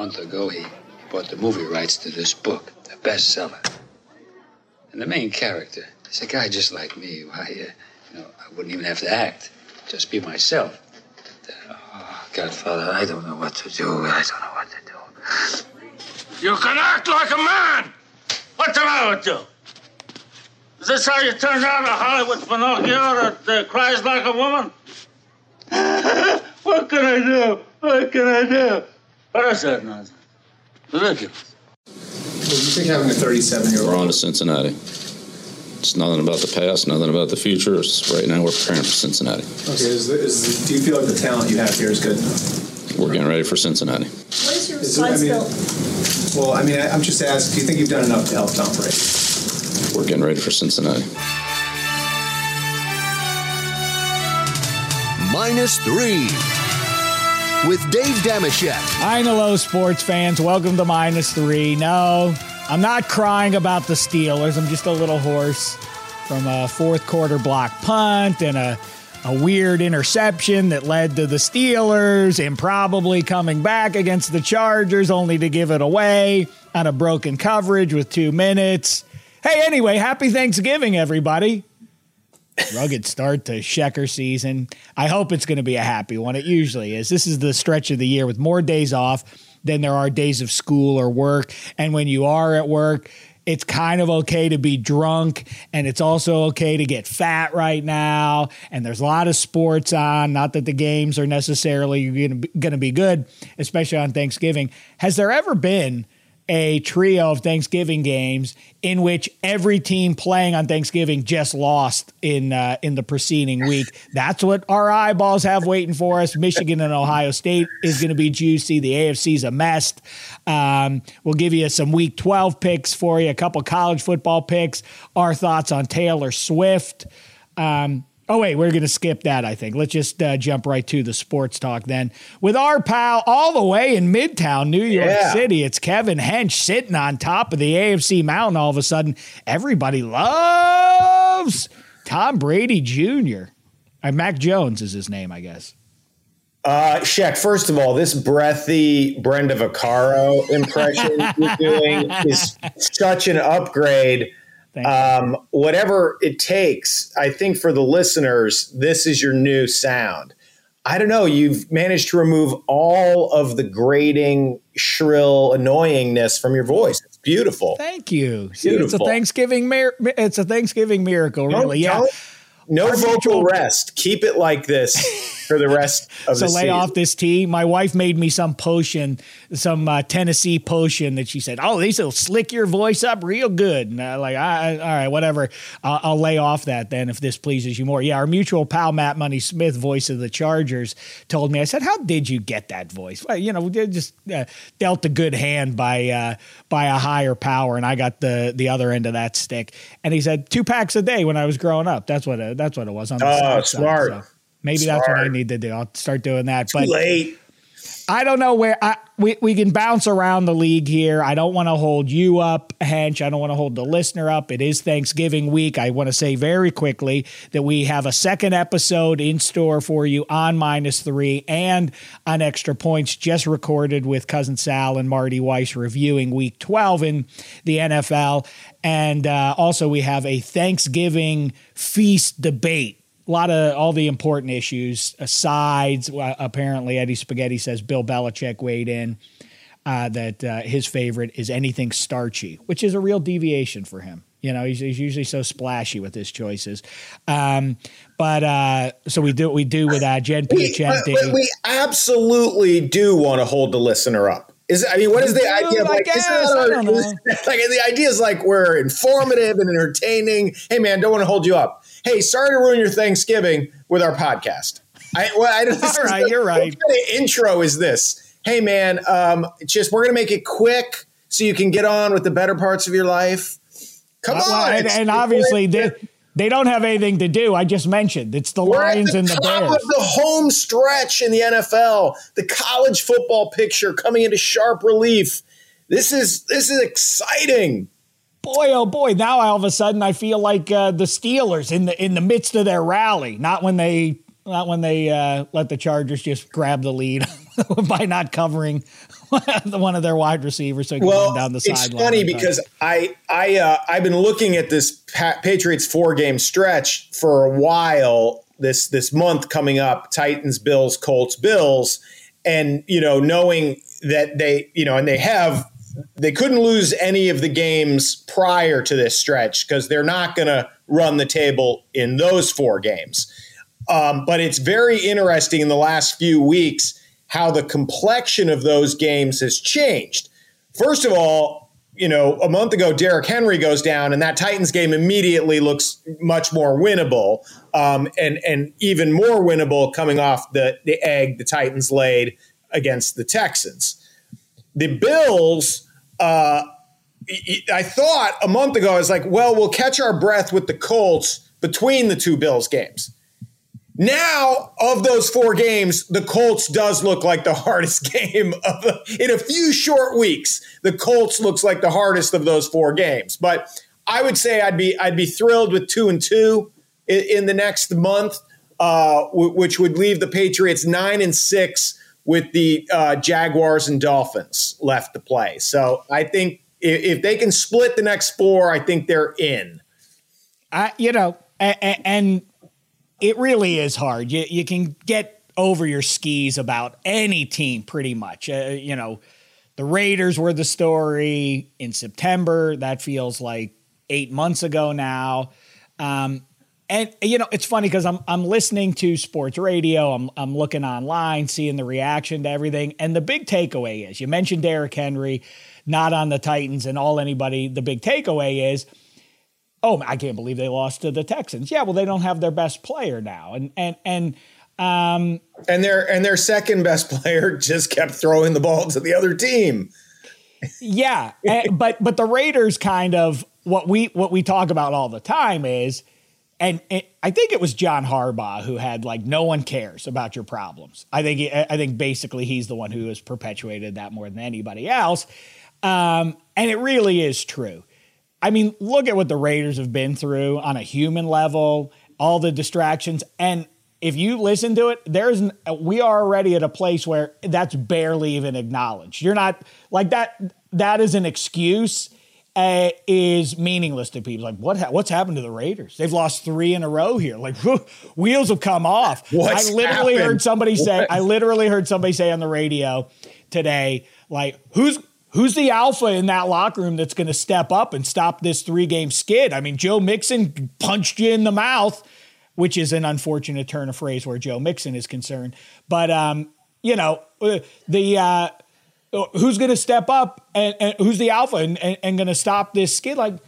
month ago, he bought the movie rights to this book, a bestseller. And the main character is a guy just like me. Why, uh, you know, I wouldn't even have to act, just be myself. But, uh, oh, Godfather, I don't know what to do. I don't know what to do. You can act like a man! What's the matter with you? Is this how you turn out a Hollywood Pinocchio that uh, cries like a woman? what can I do? What can I do? What is that nonsense? Ridiculous. What you think having a 37 year We're on to Cincinnati. It's nothing about the past, nothing about the future. It's right now we're preparing for Cincinnati. Okay, is the, is the, do you feel like the talent you have here is good enough? We're getting ready for Cincinnati. What is your Is I mean- Well, I mean, I, I'm just asking, do you think you've done enough to help Tom Brady? We're getting ready for Cincinnati. minus three with Dave Dameshek. Hi, hello, sports fans. Welcome to minus three. No, I'm not crying about the Steelers. I'm just a little hoarse from a fourth quarter block punt and a, a weird interception that led to the Steelers improbably coming back against the Chargers, only to give it away on a broken coverage with two minutes. Hey, anyway, happy Thanksgiving, everybody. Rugged start to Shecker season. I hope it's going to be a happy one. It usually is. This is the stretch of the year with more days off than there are days of school or work. And when you are at work, it's kind of okay to be drunk and it's also okay to get fat right now. And there's a lot of sports on. Not that the games are necessarily going to be good, especially on Thanksgiving. Has there ever been a trio of Thanksgiving games in which every team playing on Thanksgiving just lost in uh, in the preceding week. That's what our eyeballs have waiting for us. Michigan and Ohio State is going to be juicy. The AFC's a mess. Um, we'll give you some Week 12 picks for you, a couple college football picks, our thoughts on Taylor Swift. Um, Oh, wait, we're going to skip that, I think. Let's just uh, jump right to the sports talk then. With our pal all the way in Midtown, New York Yeah. City, it's Kevin Hench sitting on top of the AFC mountain all of a sudden. Everybody loves Tom Brady Jr. Uh, Mac Jones is his name, I guess. Uh, Shaq, first of all, this breathy Brenda Vaccaro impression you're doing is such an upgrade. Um, whatever it takes, I think for the listeners, this is your new sound. I don't know. You've managed to remove all of the grating, shrill annoyingness from your voice. It's beautiful. Thank you. See, it's a Thanksgiving mir- it's a Thanksgiving miracle, Don't- really. Yeah. don't- no Our vocal rest. Keep it like this for the rest of So the lay season. off this tea. My wife made me some potion, some uh, Tennessee potion that she said, "Oh, these will slick your voice up real good." And I like, I, I, all right, whatever. I'll, I'll lay off that then if this pleases you more. Yeah, our mutual pal Matt Money Smith, voice of the Chargers, told me. I said, "How did you get that voice?" Well, you know, just uh, dealt a good hand by uh, by a higher power, and I got the the other end of that stick. And he said two packs a day when I was growing up. That's what it, that's what it was on the Oh, side. smart. So maybe that's what I need to do. I'll start doing that. Too but late. I don't know where I, we, we can bounce around the league here. I don't want to hold you up, Hench. I don't want to hold the listener up. It is Thanksgiving week. I want to say very quickly that we have a second episode in store for you on minus three and on extra points just recorded with cousin Sal and Marty Weiss reviewing week 12 in the NFL. And uh, also, we have a Thanksgiving feast debate a lot of all the important issues uh, uh, apparently eddie spaghetti says bill belichick weighed in uh, that uh, his favorite is anything starchy which is a real deviation for him you know he's, he's usually so splashy with his choices um, but uh, so we do what we do with uh, jen We, piacenti but we absolutely do want to hold the listener up. Is I mean, what is the Dude, idea? Like, is guess, that our- is- like the idea is like we're informative and entertaining. Hey, man, don't want to hold you up. Hey, sorry to ruin your Thanksgiving with our podcast. I, well, I this All the- you're right. What kind of intro is this? Hey, man, um, just we're gonna make it quick so you can get on with the better parts of your life. Come Uh, on, and, and obviously they, they don't have anything to do i just mentioned it's the We're lions the and the bears of the home stretch in the NFL. The college football picture coming into sharp relief. This is this is exciting. Boy, oh boy! Now all of a sudden, I feel like uh, the Steelers in the in the midst of their rally. Not when they not when they uh, let the Chargers just grab the lead by not covering one of their wide receivers so well, down the it's sideline. funny because I I uh, I've been looking at this Patriots four game stretch for a while. This this month coming up, Titans, Bills, Colts, Bills, and you know knowing that they you know and they have they couldn't lose any of the games prior to this stretch because they're not going to run the table in those four games. Um, but it's very interesting in the last few weeks how the complexion of those games has changed. First of all, you know, a month ago, Derrick Henry goes down, and that Titans game immediately looks much more winnable, um, and and even more winnable coming off the the egg the Titans laid against the Texans. The Bills, uh, I thought a month ago, I was like, well, we'll catch our breath with the Colts between the two Bills games. Now, of those four games, the Colts does look like the hardest game of the, in a few short weeks. The Colts looks like the hardest of those four games. But I would say I'd be I'd be thrilled with two and two in, in the next month, uh, w- which would leave the Patriots nine and six with the uh, Jaguars and Dolphins left to play. So I think if, if they can split the next four, I think they're in. I, you know, and, and it really is hard. You you can get over your skis about any team pretty much. Uh, you know, the Raiders were the story in September. That feels like eight months ago now. Um, and you know, it's funny because I'm I'm listening to sports radio. I'm I'm looking online, seeing the reaction to everything. And the big takeaway is you mentioned Derrick Henry, not on the Titans, and all anybody. The big takeaway is oh, I can't believe they lost to the Texans. Yeah, well, they don't have their best player now, and and and um, and their and their second best player just kept throwing the ball to the other team. yeah, and, but but the Raiders kind of what we what we talk about all the time is. And it, I think it was John Harbaugh who had like no one cares about your problems. I think I think basically he's the one who has perpetuated that more than anybody else, um, and it really is true I mean, look at what the Raiders have been through on a human level, all the distractions. And if you listen to it, there's we are already at a place where that's barely even acknowledged. You're not like that. That is an excuse. Uh, is meaningless to people. Like what? Ha- what's happened to the Raiders? They've lost three in a row here. Like wheels have come off. What's I literally happened? heard somebody say. What? I literally heard somebody say on the radio today, like who's who's the alpha in that locker room that's going to step up and stop this three game skid? I mean, Joe Mixon punched you in the mouth, which is an unfortunate turn of phrase where Joe Mixon is concerned. But, um, you know, uh, the. Uh, Who's going to step up and, and, who's the alpha and, and, and going to stop this skid? Like,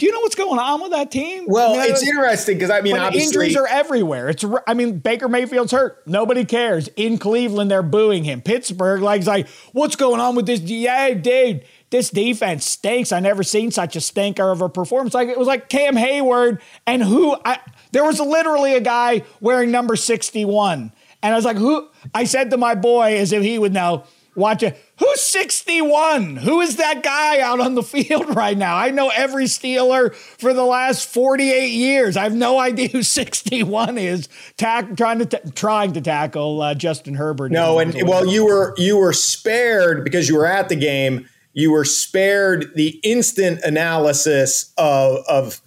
do you know what's going on with that team? Well, I mean, it's interesting because I mean, obviously, injuries are everywhere. It's I mean, Baker Mayfield's hurt. Nobody cares. In Cleveland, they're booing him. Pittsburgh, like, like what's going on with this? Yeah, dude, this defense stinks. I never seen such a stinker of a performance. Like it was like Cam Heyward and who I there was literally a guy wearing number 61. And I was like, who I said to my boy as if he would know, watch it. Who's 61? Who is that guy out on the field right now? I know every Steeler for the last 48 years. I have no idea who 61 is. Tack, trying to trying to tackle uh, Justin Herbert. no, and well, you were you were spared because you were at the game. You were spared the instant analysis of of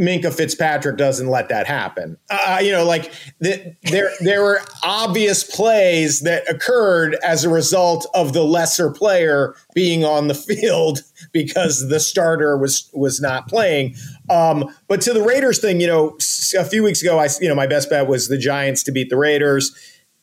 Minkah Fitzpatrick doesn't let that happen. Uh, you know, like the, there there were obvious plays that occurred as a result of the lesser player being on the field because the starter was was not playing. Um, but to the Raiders thing, you know, a few weeks ago, I you know my best bet was the Giants to beat the Raiders,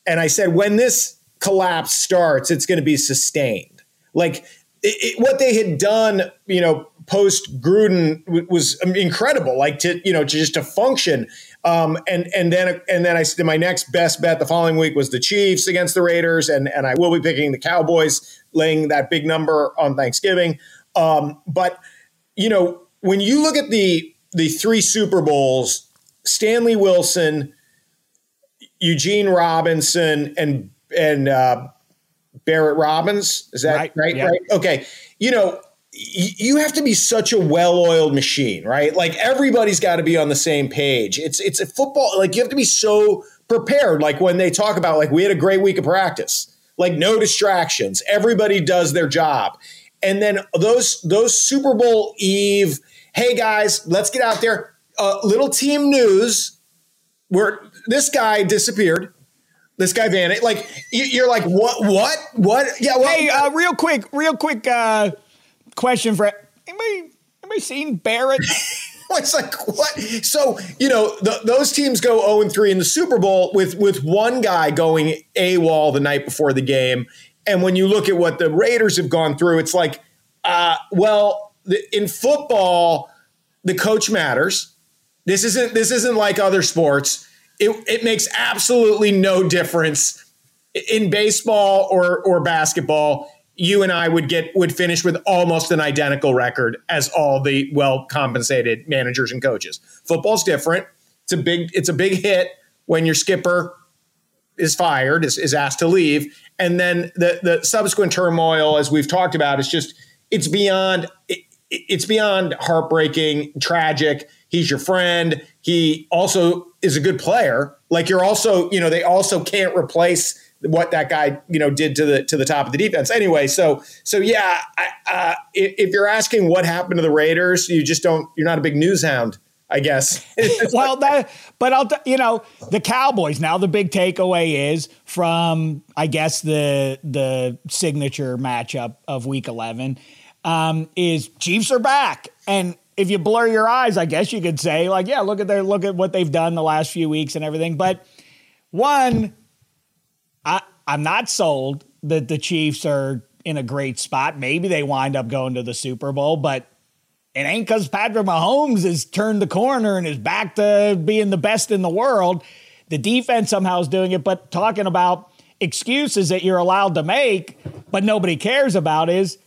and I said when this collapse starts, it's going to be sustained. Like it, it, what they had done, you know, post Gruden was incredible. Like to you know to just to function. Um, and and then and then I said my next best bet the following week was the Chiefs against the Raiders, and and I will be picking the Cowboys, laying that big number on Thanksgiving. Um, but you know when you look at the the three Super Bowls, Stanley Wilson, Eugene Robinson, and and uh, Barrett Robbins. Is that Right, right? yeah. Right. Okay. You know, you have to be such a well-oiled machine, right? Like everybody's got to be on the same page. It's it's a football. Like you have to be so prepared. Like when they talk about like we had a great week of practice. like no distractions. Everybody does their job. And then those those Super Bowl Eve, hey guys, let's get out there. Uh, little team news where this guy disappeared. This guy vanished. Like you're like, what? What? What? Yeah. Well, hey, uh, real quick, real quick uh, question for anybody. Anybody seen Barrett? it's like what? So you know the, those teams go zero and three in the Super Bowl with with one guy going AWOL the night before the game, and when you look at what the Raiders have gone through, it's like, uh, well, the, in football, the coach matters. This isn't this isn't like other sports. It, it makes absolutely no difference in baseball or or basketball you and I would get would finish with almost an identical record as all the well compensated managers and coaches. Football's different. It's a big it's a big hit when your skipper is fired, is, is asked to leave, and then the the subsequent turmoil, as we've talked about, is just it's beyond it, it's beyond heartbreaking, tragic. He's your friend. He also is a good player. Like you're also, you know, they also can't replace what that guy you know did to the to the top of the defense. Anyway, so so yeah, I, uh, if, if, you're asking what happened to the Raiders, you just don't. You're not a big news hound. I guess. well, that, but I'll, you know, the Cowboys. Now the big takeaway is from, I guess the the signature matchup of Week 11 um, is Chiefs are back, and if you blur your eyes, I guess you could say like, yeah, look at their look at what they've done the last few weeks and everything. But one, I, I'm not sold that the Chiefs are in a great spot. Maybe they wind up going to the Super Bowl, but it ain't because Patrick Mahomes has turned the corner and is back to being the best in the world. The defense somehow is doing it, but talking about excuses that you're allowed to make, but nobody cares about is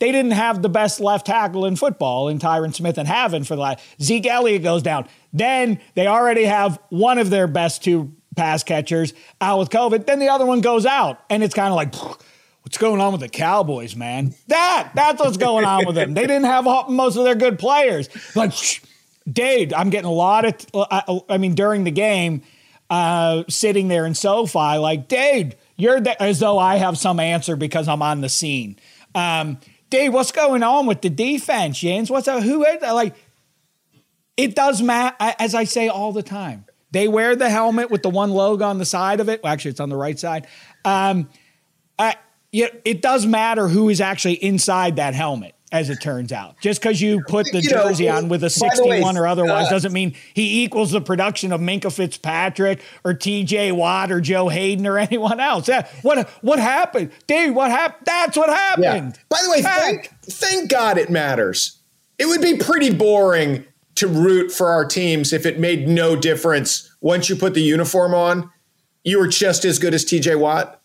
they didn't have the best left tackle in football in Tyron Smith and Havin for the last. Zeke Elliott goes down. Then they already have one of their best two pass catchers out with COVID. Then the other one goes out, and it's kind of like, what's going on with the Cowboys, man? That that's what's going on with them. They didn't have most of their good players. Like, Dave, I'm getting a lot of. I, I mean, during the game, uh, sitting there in SoFi, like, Dave, you're the, as though I have some answer because I'm on the scene. Um, Dave, what's going on with the defense, James? What's a, who like? It does matter, as I say all the time. They wear the helmet with the one logo on the side of it. Well, actually, it's on the right side. Um, I, it does matter who is actually inside that helmet, as it turns out. Just because you put the you jersey know, on with a 61 way, or otherwise uh, doesn't mean he equals the production of Minkah Fitzpatrick or TJ Watt or Joe Haden or anyone else. Yeah. What what happened? Dave, what happened? That's what happened. Yeah. By the way, thank, thank God it matters. It would be pretty boring to root for our teams if it made no difference once you put the uniform on. You were just as good as TJ Watt.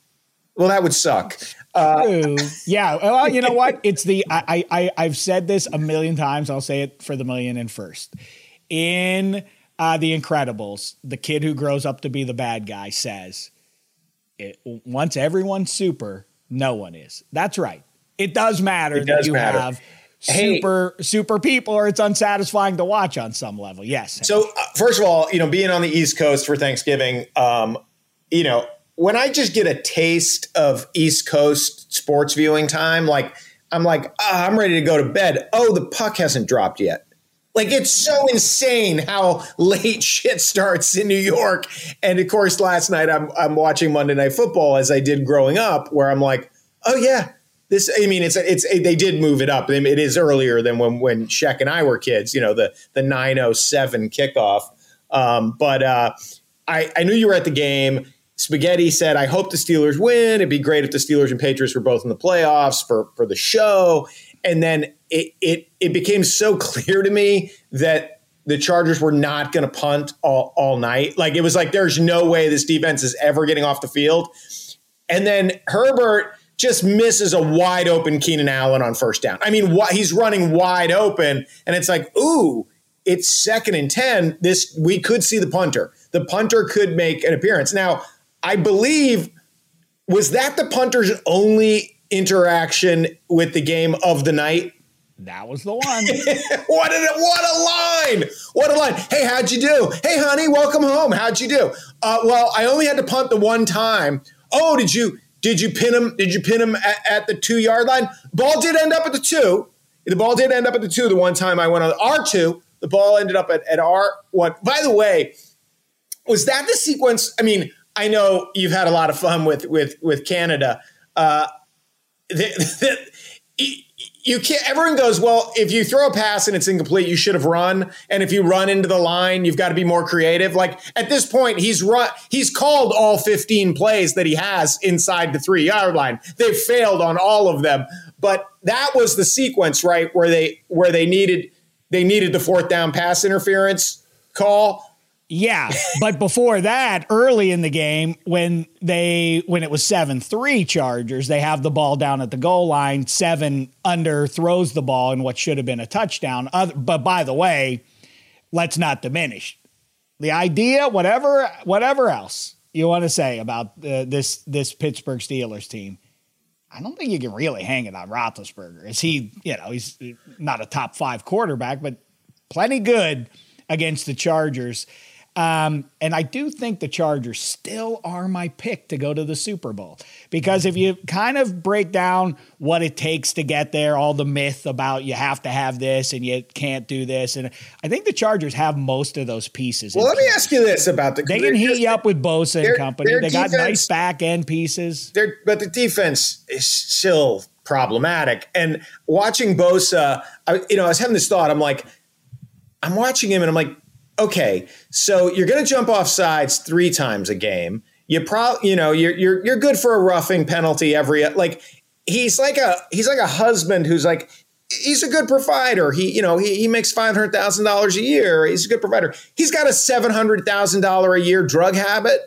Well, that would suck. Uh, yeah. Well, you know what? It's the I, I I've said this a million times. I'll say it for the million and first. In uh, The Incredibles, the kid who grows up to be the bad guy says, it, "Once everyone's super, no one is." That's right. It does matter it that you matter. have hey, super people or it's unsatisfying to watch on some level. Yes. So uh, first of all you know being on the east coast for thanksgiving um, you know when i just get a taste of east coast sports viewing time like i'm like oh, i'm ready to go to bed. Oh the puck hasn't dropped yet. Like it's so insane how late shit starts in New York. And of course, last night I'm I'm watching Monday Night Football as I did growing up, where I'm like, oh yeah, this I mean it's it's they did move it up. It is earlier than when when Sheck and I were kids. You know the the nine oh seven kickoff. Um, but uh, I I knew you were at the game. Spaghetti said, "I hope the Steelers win. It'd be great if the Steelers and Patriots were both in the playoffs for for the show." And then it it it became so clear to me that the Chargers were not going to punt all, all night. Like it was like there's no way this defense is ever getting off the field. And then Herbert just misses a wide open Keenan Allen on first down. I mean, he's running wide open, and it's like, ooh, it's second and 10. This we could see the punter. The punter could make an appearance. Now, I believe was that the punter's only interaction with the game of the night? That was the one. what a what a line! What a line! Hey, how'd you do? Hey, honey, welcome home. How'd you do? Uh, well, I only had to punt the one time. Oh, did you Did you pin him? Did you pin him at, at the two yard line? Ball did end up at the two. The ball did end up at the two. The one time I went on R two, the ball ended up at, at R one. By the way, was that the sequence? I mean, I know you've had a lot of fun with with with Canada. Uh, the, the, you can't. Everyone goes, well, if you throw a pass and it's incomplete, you should have run. And if you run into the line, you've got to be more creative. Like at this point, he's run. He's called all 15 plays that he has inside the three yard line. They've failed on all of them. But that was the sequence, right, where they where they needed they needed the fourth down pass interference call yeah, but before that, early in the game, when they when it was seven three Chargers, they have the ball down at the goal line. Seven under throws the ball in what should have been a touchdown. Other, but by the way, let's not diminish the idea. Whatever whatever else you want to say about uh, this this Pittsburgh Steelers team, I don't think you can really hang it on Roethlisberger. Is he? You know, he's not a top five quarterback, but plenty good against the Chargers. Um, and I do think the Chargers still are my pick to go to the Super Bowl because if you kind of break down what it takes to get there, all the myth about you have to have this and you can't do this, and I think the Chargers have most of those pieces. Well, let me ask you this about the they can heat you up with Bosa and company. They defense, got nice back end pieces, but the defense is still problematic. And watching Bosa, I, you know, I was having this thought. I'm like, I'm watching him, and I'm like okay, so you're going to jump off sides three times a game. You probably, you know, you're you're you're good for a roughing penalty every like. He's like a he's like a husband who's like he's a good provider. He you know he he makes five hundred thousand dollars a year. He's a good provider. He's got a seven hundred thousand dollar a year drug habit.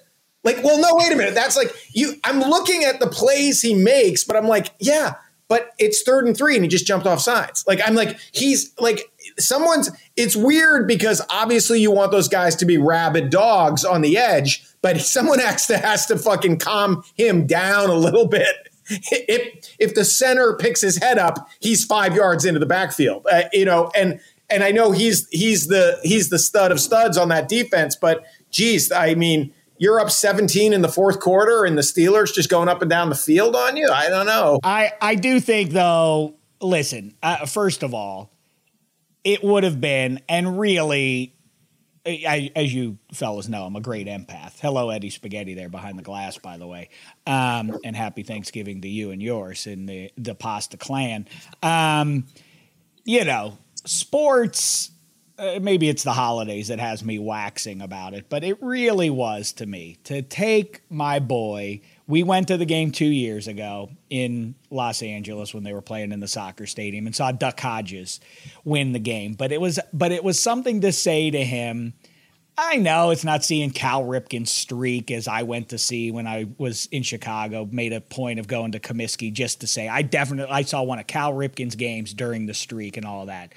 Like, well, no, wait a minute. That's like you. I'm looking at the plays he makes, but I'm like, yeah, but it's third and three, and he just jumped off sides. Like, I'm like, he's like someone's it's weird because obviously you want those guys to be rabid dogs on the edge, but someone has to has to fucking calm him down a little bit. If if the center picks his head up, he's five yards into the backfield, uh, you know, and and I know he's he's the he's the stud of studs on that defense, but geez, I mean, you're up 17 in the fourth quarter, and the Steelers just going up and down the field on you. I don't know. I I do think though. Listen, uh, first of all, it would have been, and really, I, as you fellas know, I'm a great empath. Hello, Eddie Spaghetti, there behind the glass, by the way. Um, and happy Thanksgiving to you and yours in the the Pasta Clan. Um, you know, sports. Uh, maybe it's the holidays that has me waxing about it, but it really was to me to take my boy we went to the game two years ago in Los Angeles when they were playing in the soccer stadium and saw Duck Hodges win the game. But it was but it was something to say to him. I know it's not seeing Cal Ripken's streak as I went to see when I was in Chicago. Made a point of going to Comiskey just to say I definitely I saw one of Cal Ripken's games during the streak and all that.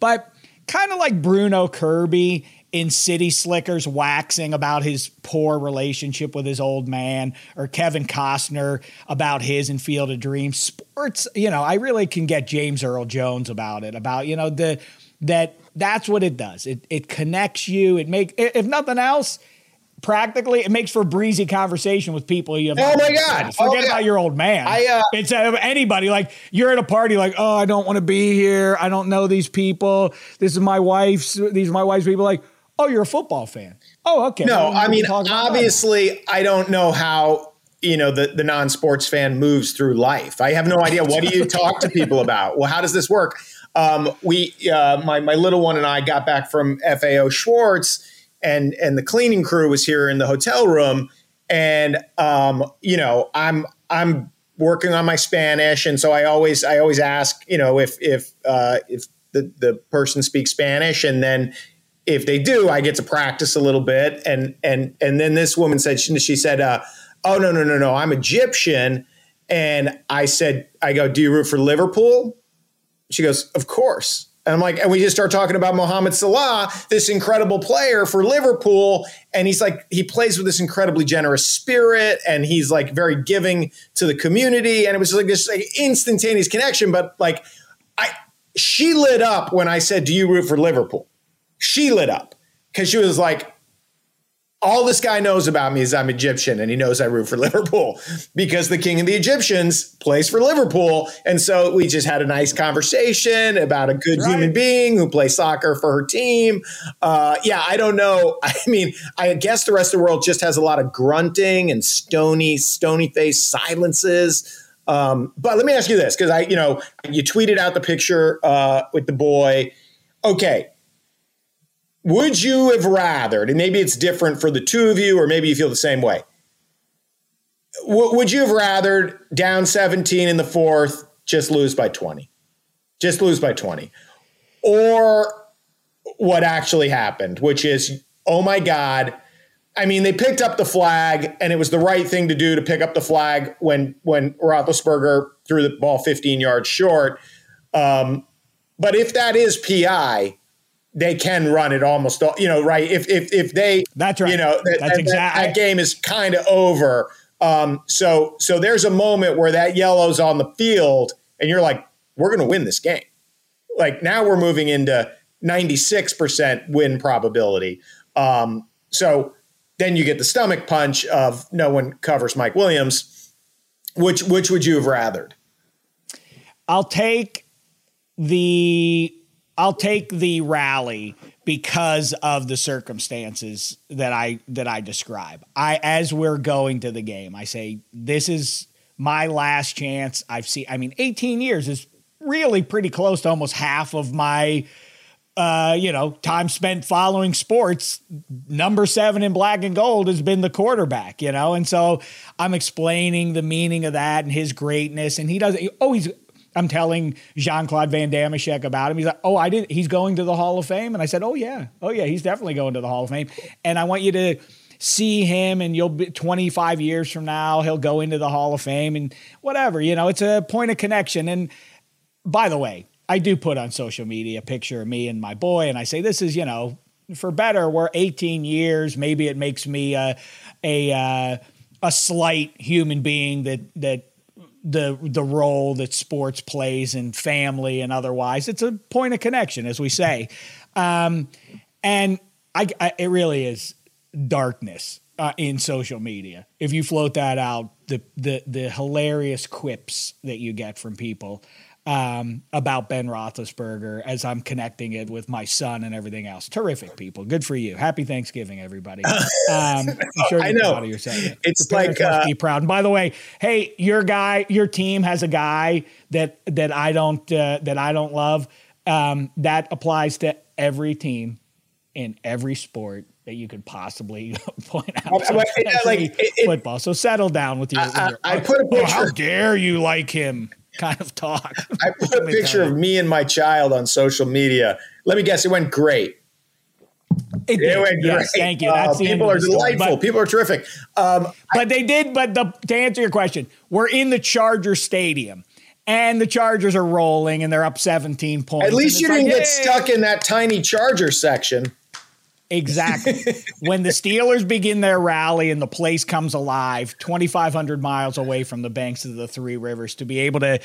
But kind of like Bruno Kirby in City Slickers waxing about his poor relationship with his old man, or Kevin Costner about his in Field of Dreams. Sports, you know, I really can get James Earl Jones about it, about, you know, the that that's what it does. It it connects you. It make if nothing else, practically it makes for breezy conversation with people you have. Oh my god! Forget oh, yeah. about your old man. I uh, it's uh, anybody like you're at a party like oh I don't want to be here. I don't know these people. This is my wife's. These are my wife's people. Like Oh, you're a football fan. Oh, okay. No, I, I mean, obviously, I don't know how you know the, the non-sports fan moves through life. I have no idea. What do you talk to people about? Well, how does this work? Um, we, uh, my my little one and I got back from FAO Schwarz and and the cleaning crew was here in the hotel room, and um, you know, I'm I'm working on my Spanish, and so I always I always ask, you know, if if uh, if the the person speaks Spanish, and then if they do, I get to practice a little bit. And and and then this woman said she, she said, uh, "Oh no no no no, I'm Egyptian." And I said, "I go, do you root for Liverpool?" She goes, "Of course." And I'm like, and we just start talking about Mohamed Salah, this incredible player for Liverpool. And he's like, he plays with this incredibly generous spirit and he's like very giving to the community. And it was like this like, instantaneous connection. But like, I, she lit up when I said, Do you root for Liverpool? She lit up because she was like, all this guy knows about me is I'm Egyptian and he knows I root for Liverpool because the king of the Egyptians plays for Liverpool. And so we just had a nice conversation about a good right. human being who plays soccer for her team. Uh, yeah, I don't know. I mean, I guess the rest of the world just has a lot of grunting and stony, stony face silences. Um, but let me ask you this because I, you know, you tweeted out the picture uh, with the boy. Okay, would you have rathered, and maybe it's different for the two of you, or maybe you feel the same way? W- would you have rathered down 17 in the fourth, just lose by 20? Just lose by 20. Or what actually happened, which is, oh my God. I mean, they picked up the flag, and it was the right thing to do to pick up the flag when when Roethlisberger threw the ball 15 yards short. Um, but if that is PI, they can run it almost all, you know, right. If, if, if they, that's right. You know, that's exactly that, that game is kind of over. Um, so, so there's a moment where that yellow's on the field and you're like, we're going to win this game. Like now we're moving into 96% win probability. Um, so then you get the stomach punch of no one covers Mike Williams. Which, which would you have rathered? I'll take the I'll take the rally because of the circumstances that I that I describe. I as we're going to the game, I say this is my last chance. I've seen I mean 18 years is really pretty close to almost half of my uh, you know, time spent following sports, number seven in black and gold has been the quarterback, you know? And so I'm explaining the meaning of that and his greatness. And he doesn't, oh, he's I'm telling Jean Claude Van Dameshek about him. He's like, "Oh, I did. He's going to the Hall of Fame," and I said, "Oh yeah, oh yeah, he's definitely going to the Hall of Fame." And I want you to see him, and you'll be 25 years from now, he'll go into the Hall of Fame, and whatever. You know, it's a point of connection. And by the way, I do put on social media a picture of me and my boy, and I say, "This is, you know, for better. We're 18 years. Maybe it makes me a a uh, a slight human being that that." The the role that sports plays in family and otherwise. It's a point of connection, as we say, um, and I, I, it really is darkness uh, in social media. If you float that out, the the the hilarious quips that you get from people um, about Ben Roethlisberger as I'm connecting it with my son and everything else. Terrific people. Good for you. Happy Thanksgiving, everybody. Um, I'm sure you're I know. proud of yourself. It's like uh, be proud. And by the way, hey, your guy, your team has a guy that that I don't uh, that I don't love. Um, that applies to every team in every sport that you could possibly point out. So like it, football. So settle down with your. I, your, I, I put a picture. Oh, how dare you like him? kind of talk. I put a picture of me and my child on social media. Let me guess, it went great. It, it went yes, great. Thank you. That's uh, people are delightful. But, people are terrific. Um, but I, they did. But the, to answer your question, we're in the Charger Stadium. And the Chargers are rolling, and they're up 17 points. At least you didn't like, get hey. stuck in that tiny Charger section. Exactly. when the Steelers begin their rally and the place comes alive, 2,500 miles away from the banks of the Three Rivers, to be able to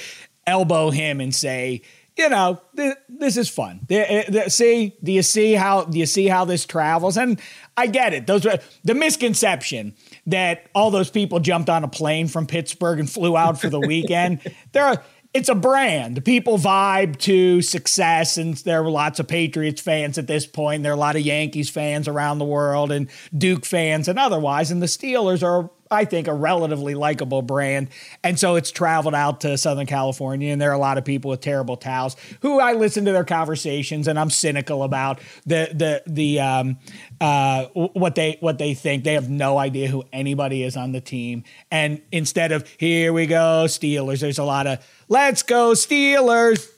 elbow him and say, you know, th- this is fun. Th- eh, th- see, do you see how do you see how this travels? And I get it. Those are the misconception that all those people jumped on a plane from Pittsburgh and flew out for the weekend. there are it's a brand. People vibe to success, and there are lots of Patriots fans at this point. There are a lot of Yankees fans around the world, and Duke fans, and otherwise. And the Steelers are, I think, a relatively likable brand. And so it's traveled out to Southern California, and there are a lot of people with terrible towels who I listen to their conversations, and I'm cynical about the the the um, uh, what they what they think. They have no idea who anybody is on the team, and instead of here we go Steelers, there's a lot of Let's go Steelers.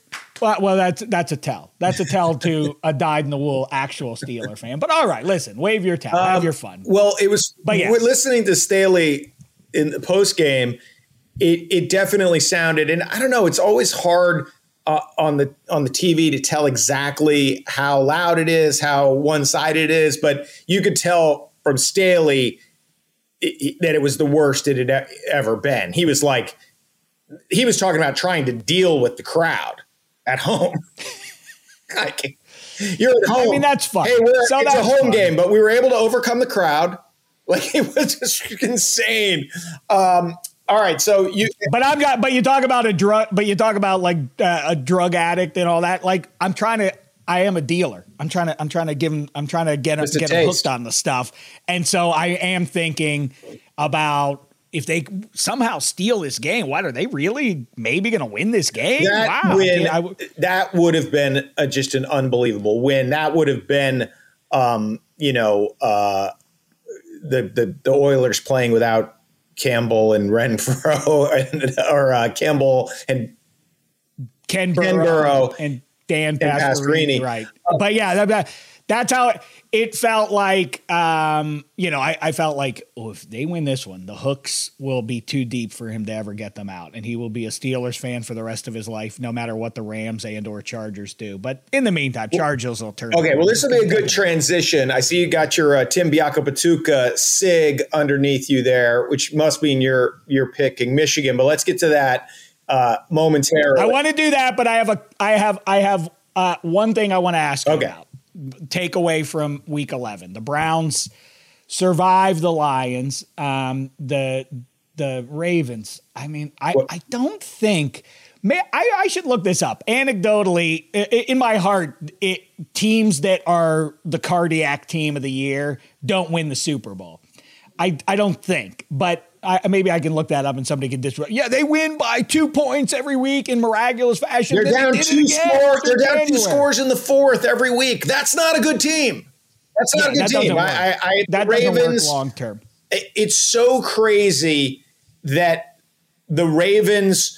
Well, well, that's that's a tell. That's a tell to a dyed in the wool actual Steeler fan. But all right, listen, wave your towel, um, have your fun. Well, it was. But yes. listening to Staley in the post game, it it definitely sounded, and I don't know. It's always hard uh, on the on the TV to tell exactly how loud it is, how one sided it is, but you could tell from Staley that it was the worst it had ever been. He was like he was talking about trying to deal with the crowd at home. You're at home. I mean, that's fun. Hey, we're, so it's a home fun. game, but we were able to overcome the crowd. Like it was just insane. Um, all right, so you. But I've got. But you talk about a drug. But you talk about like uh, a drug addict and all that. Like I'm trying to. I am a dealer. I'm trying to. I'm trying to give him. I'm trying to get him get him hooked on the stuff. And so I am thinking about if they somehow steal this game. What are they really maybe going to win this game? that wow. win, I w- that would have been a, just an unbelievable win. That would have been, um, you know, uh, the, the the Oilers playing without Campbell and Renfro, and, or uh, Campbell and Ken Burrough, Ken Burrough and Dan and Pastorini, Pastorini. right? But yeah, that, that- that's how it, it felt like. Um, you know, I, I felt like, oh, if they win this one, the hooks will be too deep for him to ever get them out, and he will be a Steelers fan for the rest of his life, no matter what the Rams and or Chargers do. But in the meantime, Chargers will turn. Okay, well, this will be a good transition. I see you got your uh, Tim Biakabutuka sig underneath you there, which must mean you're you're picking Michigan. But let's get to that uh, momentarily. I want to do that, but I have a, I have, I have uh, one thing I want to ask you Okay. about. Takeaway from Week 11: the Browns survive the Lions. Um, the the Ravens. I mean, I What- I don't think. May, I, I should look this up. Anecdotally, in my heart, it, teams that are the cardiac team of the year don't win the Super Bowl. I, I don't think, but I, maybe I can look that up and somebody can disrupt. Yeah, they win by two points every week in miraculous fashion. They're Then they down two scores. They're down two scores in the fourth every week. That's not a good team. That's not Yeah, a good team. doesn't work. I, I, I that Ravens. long term. it's so crazy that the Ravens,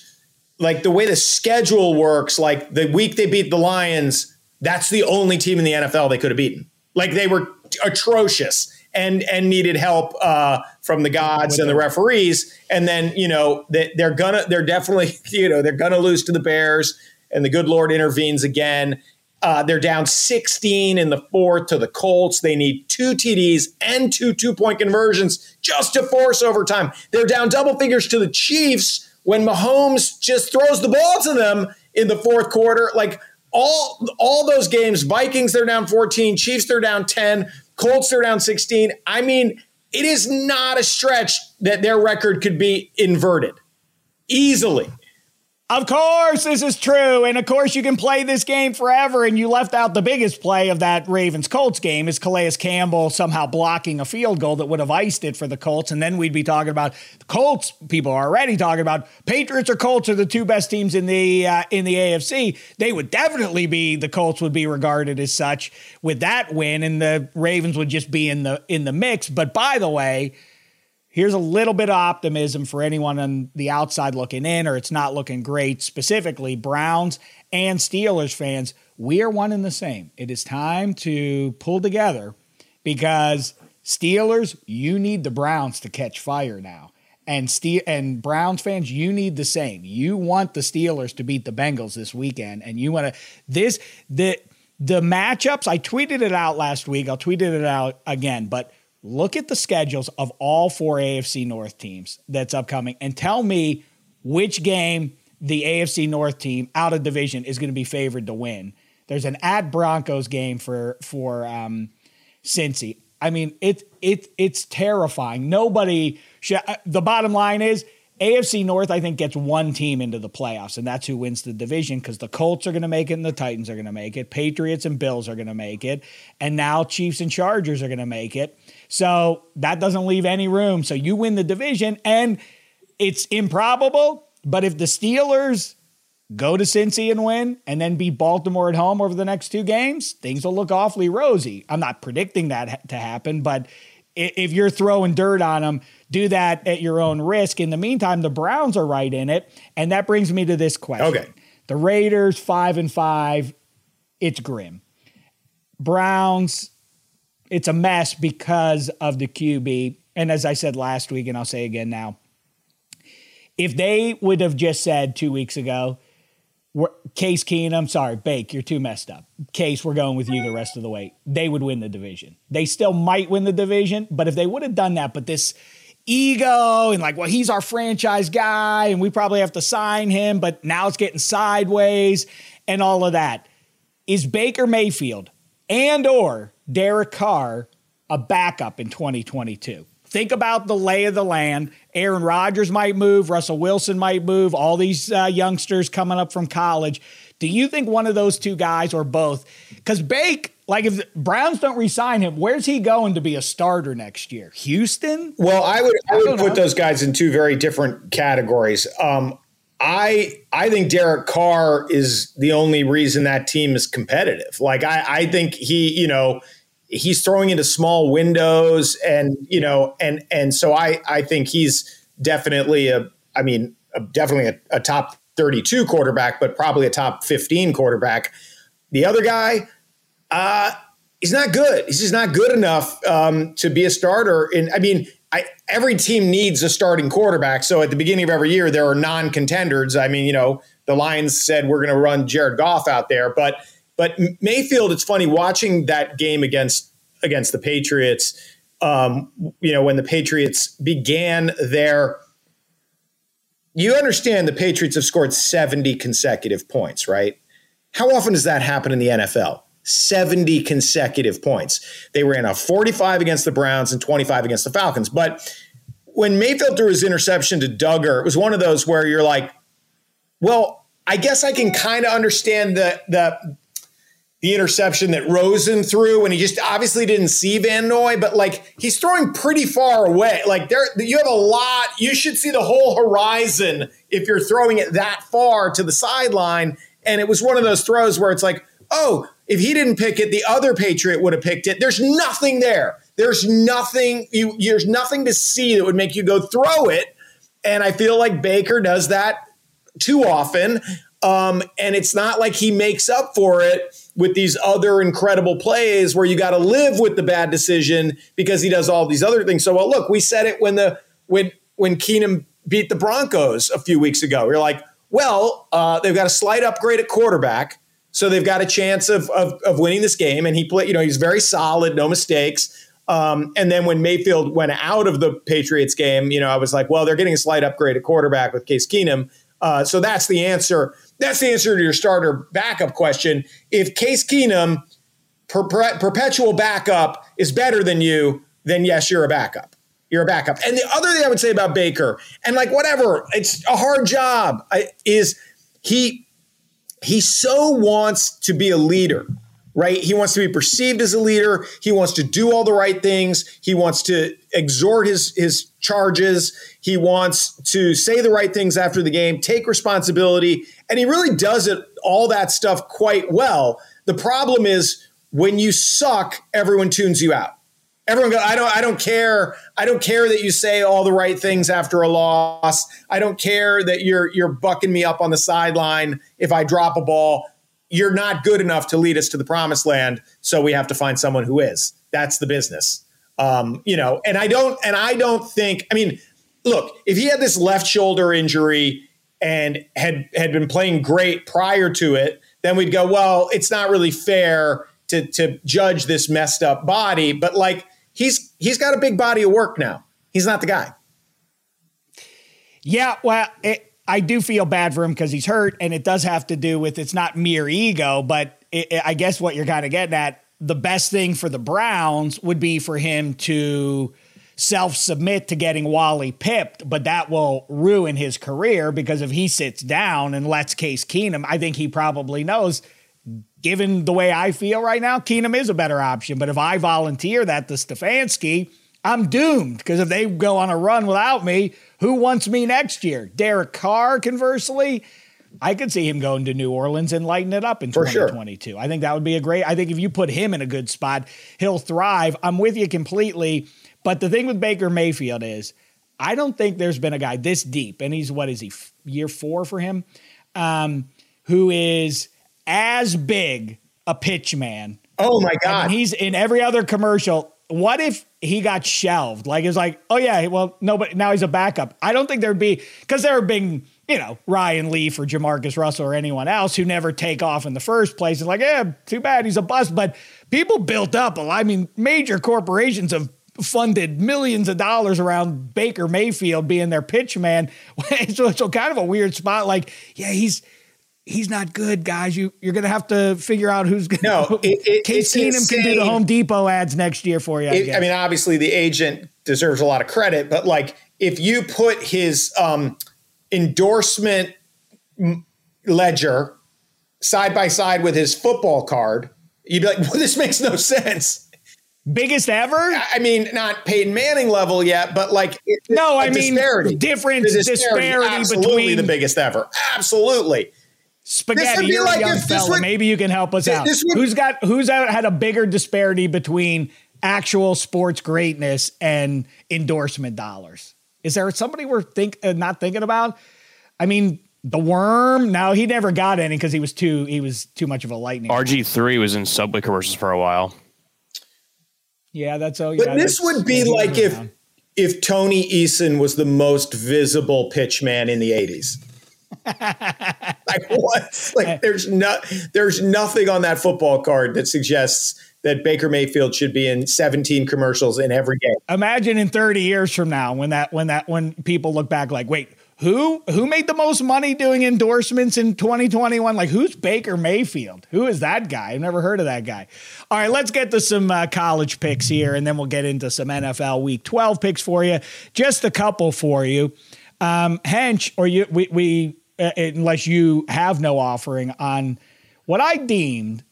like the way the schedule works, like the week they beat the Lions, that's the only team in the NFL they could have beaten. Like they were atrocious and and needed help uh, from the gods and the referees. And then you know they, they're gonna they're definitely you know they're gonna lose to the Bears, and the good Lord intervenes again. Uh, they're down 16 in the fourth to the Colts. They need two TDs and two two point conversions just to force overtime. They're down double figures to the Chiefs when Mahomes just throws the ball to them in the fourth quarter. Like all all those games, Vikings they're down 14, Chiefs they're down 10, Colts they're down 16. I mean, it is not a stretch that their record could be inverted easily. Of course, this is true. And of course, you can play this game forever. And you left out the biggest play of that Ravens Colts game is Calais Campbell somehow blocking a field goal that would have iced it for the Colts. And then we'd be talking about the Colts. People are already talking about Patriots or Colts are the two best teams in the uh, in the AFC. They would definitely be the Colts would be regarded as such with that win, and the Ravens would just be in the in the mix. But by the way, here's a little bit of optimism for anyone on the outside looking in, or it's not looking great. Specifically, Browns and Steelers fans, we are one and the same. It is time to pull together because Steelers, you need the Browns to catch fire now. And Ste- and Browns fans, you need the same. You want the Steelers to beat the Bengals this weekend, and you want to this the the matchups. I tweeted it out last week. I'll tweet it out again, but look at the schedules of all four AFC North teams that's upcoming and tell me which game the AFC North team out of division is going to be favored to win. There's an at Broncos game for for um, Cincy. I mean, it it it's terrifying. Nobody. Should, uh, the bottom line is AFC North. I think gets one team into the playoffs, and that's who wins the division because the Colts are going to make it, and the Titans are going to make it. Patriots and Bills are going to make it, and now Chiefs and Chargers are going to make it. So that doesn't leave any room. So you win the division, and it's improbable. But if the Steelers go to Cincy and win, and then beat Baltimore at home over the next two games, things will look awfully rosy. I'm not predicting that to happen, but if you're throwing dirt on them, do that at your own risk. In the meantime, the Browns are right in it, and that brings me to this question: Okay. the Raiders five and five, it's grim. Browns, it's a mess because of the QB. And as I said last week, and I'll say again now, if they would have just said two weeks ago, Case Keenum, sorry, Bake, you're too messed up. Case, we're going with you the rest of the way. They would win the division. They still might win the division, but if they would have done that, but this ego and like, well, he's our franchise guy and we probably have to sign him, but now it's getting sideways and all of that. Is Baker Mayfield and or Derek Carr a backup in 2022? think about the lay of the land. Aaron Rodgers might move, Russell Wilson might move, all these uh, youngsters coming up from college. Do you think one of those two guys or both? Because Bake, like if the Browns don't resign him, where's he going to be a starter next year? Houston? Well, I would I, I would put know. those guys in two very different categories. Um, I I think Derek Carr is the only reason that team is competitive. Like I I think he you know he's throwing into small windows and you know and and so I I think he's definitely a I mean a, definitely a, a top 32 quarterback, but probably a top 15 quarterback. The other guy, uh, he's not good. He's just not good enough um, to be a starter. And I mean, I, every team needs a starting quarterback. So at the beginning of every year, there are non-contenders. I mean, you know, the Lions said we're going to run Jared Goff out there, but but Mayfield. It's funny watching that game against against the Patriots. Um, you know, when the Patriots began their you understand the Patriots have scored 70 consecutive points, right? How often does that happen in the NFL? 70 consecutive points. They ran a 45 against the Browns and 25 against the Falcons. But when Mayfield threw his interception to Dugger, it was one of those where you're like, well, I guess I can kind of understand the the the interception that Rosen threw, and he just obviously didn't see Van Noy, but like he's throwing pretty far away. Like there, you have a lot. You should see the whole horizon if you're throwing it that far to the sideline. And it was one of those throws where it's like, oh, if he didn't pick it, the other Patriot would have picked it. There's nothing there. There's nothing. You there's nothing to see that would make you go throw it. And I feel like Baker does that too often. Um, and it's not like he makes up for it with these other incredible plays where you got to live with the bad decision because he does all these other things. So, well, look, we said it when the when when Keenum beat the Broncos a few weeks ago. Are like, well, uh, they've got a slight upgrade at quarterback, so they've got a chance of, of of winning this game. And he played, you know, he's very solid, no mistakes. Um, and then when Mayfield went out of the Patriots game, you know, I was like, well, they're getting a slight upgrade at quarterback with Case Keenum. Uh, so that's the answer. That's the answer to your starter backup question. If Case Keenum, per- per- perpetual backup, is better than you, then yes, you're a backup. You're a backup. And the other thing I would say about Baker, and like whatever, it's a hard job, is he he so wants to be a leader right? He wants to be perceived as a leader. He wants to do all the right things. He wants to exhort his his charges. He wants to say the right things after the game, take responsibility, and he really does it all that stuff quite well. The problem is when you suck, everyone tunes you out. Everyone goes, I don't I don't care. I don't care that you say all the right things after a loss. I don't care that you're you're bucking me up on the sideline if I drop a ball you're not good enough to lead us to the promised land. So we have to find someone who is. That's the business. Um, you know, and I don't, and I don't think, I mean, look, if he had this left shoulder injury and had had been playing great prior to it, then we'd go, well, it's not really fair to to judge this messed up body. But like he's he's got a big body of work now. He's not the guy. Yeah, well, it, I do feel bad for him because he's hurt, and it does have to do with it's not mere ego, but it, it, I guess what you're kind of getting at the best thing for the Browns would be for him to self submit to getting Wally pipped, but that will ruin his career because if he sits down and lets Case Keenum, I think he probably knows. Given the way I feel right now, Keenum is a better option. But if I volunteer that to Stefanski, I'm doomed because if they go on a run without me, who wants me next year? Derek Carr, conversely, I could see him going to New Orleans and lighting it up in For sure. 2022. I think that would be a great. I think if you put him in a good spot, he'll thrive. I'm with you completely. But the thing with Baker Mayfield is, I don't think there's been a guy this deep, and he's what is he year four for him, um, who is as big a pitch man. Oh my And God. he's in every other commercial. What if he got shelved? Like it's like, oh yeah, well, no, but now he's a backup. I don't think there'd be because there have been, you know, Ryan Leaf or Jamarcus Russell or anyone else who never take off in the first place. It's like, yeah, too bad he's a bust. But people built up. I mean, major corporations have funded millions of dollars around Baker Mayfield being their pitch man. so it's kind of a weird spot. Like, yeah, he's he's not good, guys. You you're gonna have to figure out who's gonna. No, it, it, Case Keenum can do the Home Depot ads next year for you. I, it, I, mean, obviously the agent deserves a lot of credit, but like if you put his um, endorsement ledger side by side with his football card, you'd be like, well, this makes no sense. Biggest ever? I mean, not Peyton Manning level yet, but like no, I mean disparity. difference, disparity, disparity absolutely between the biggest ever. Absolutely. Spaghetti, you're like a young fella. Would, Maybe you can help us out. Would, who's got who's out had a bigger disparity between actual sports greatness and endorsement dollars? Is there somebody we're think uh, not thinking about? I mean, the worm. No, he never got any because he was too he was too much of a lightning. RG three was in Subway commercials for a while. Yeah, that's all. But yeah, this would be like if if Tony Eason was the most visible pitch man in the '80s. like what? Like there's not there's nothing on that football card that suggests that Baker Mayfield should be in 17 commercials in every game. Imagine in 30 years from now when that when that when people look back like, wait, who who made the most money doing endorsements in 2021? Like who's Baker Mayfield? Who is that guy? I've never heard of that guy. All right, let's get to some uh, college picks here, and then we'll get into some NFL Week 12 picks for you. Just a couple for you. Um, Hench, or you, we, we unless you have no offering on what I deemed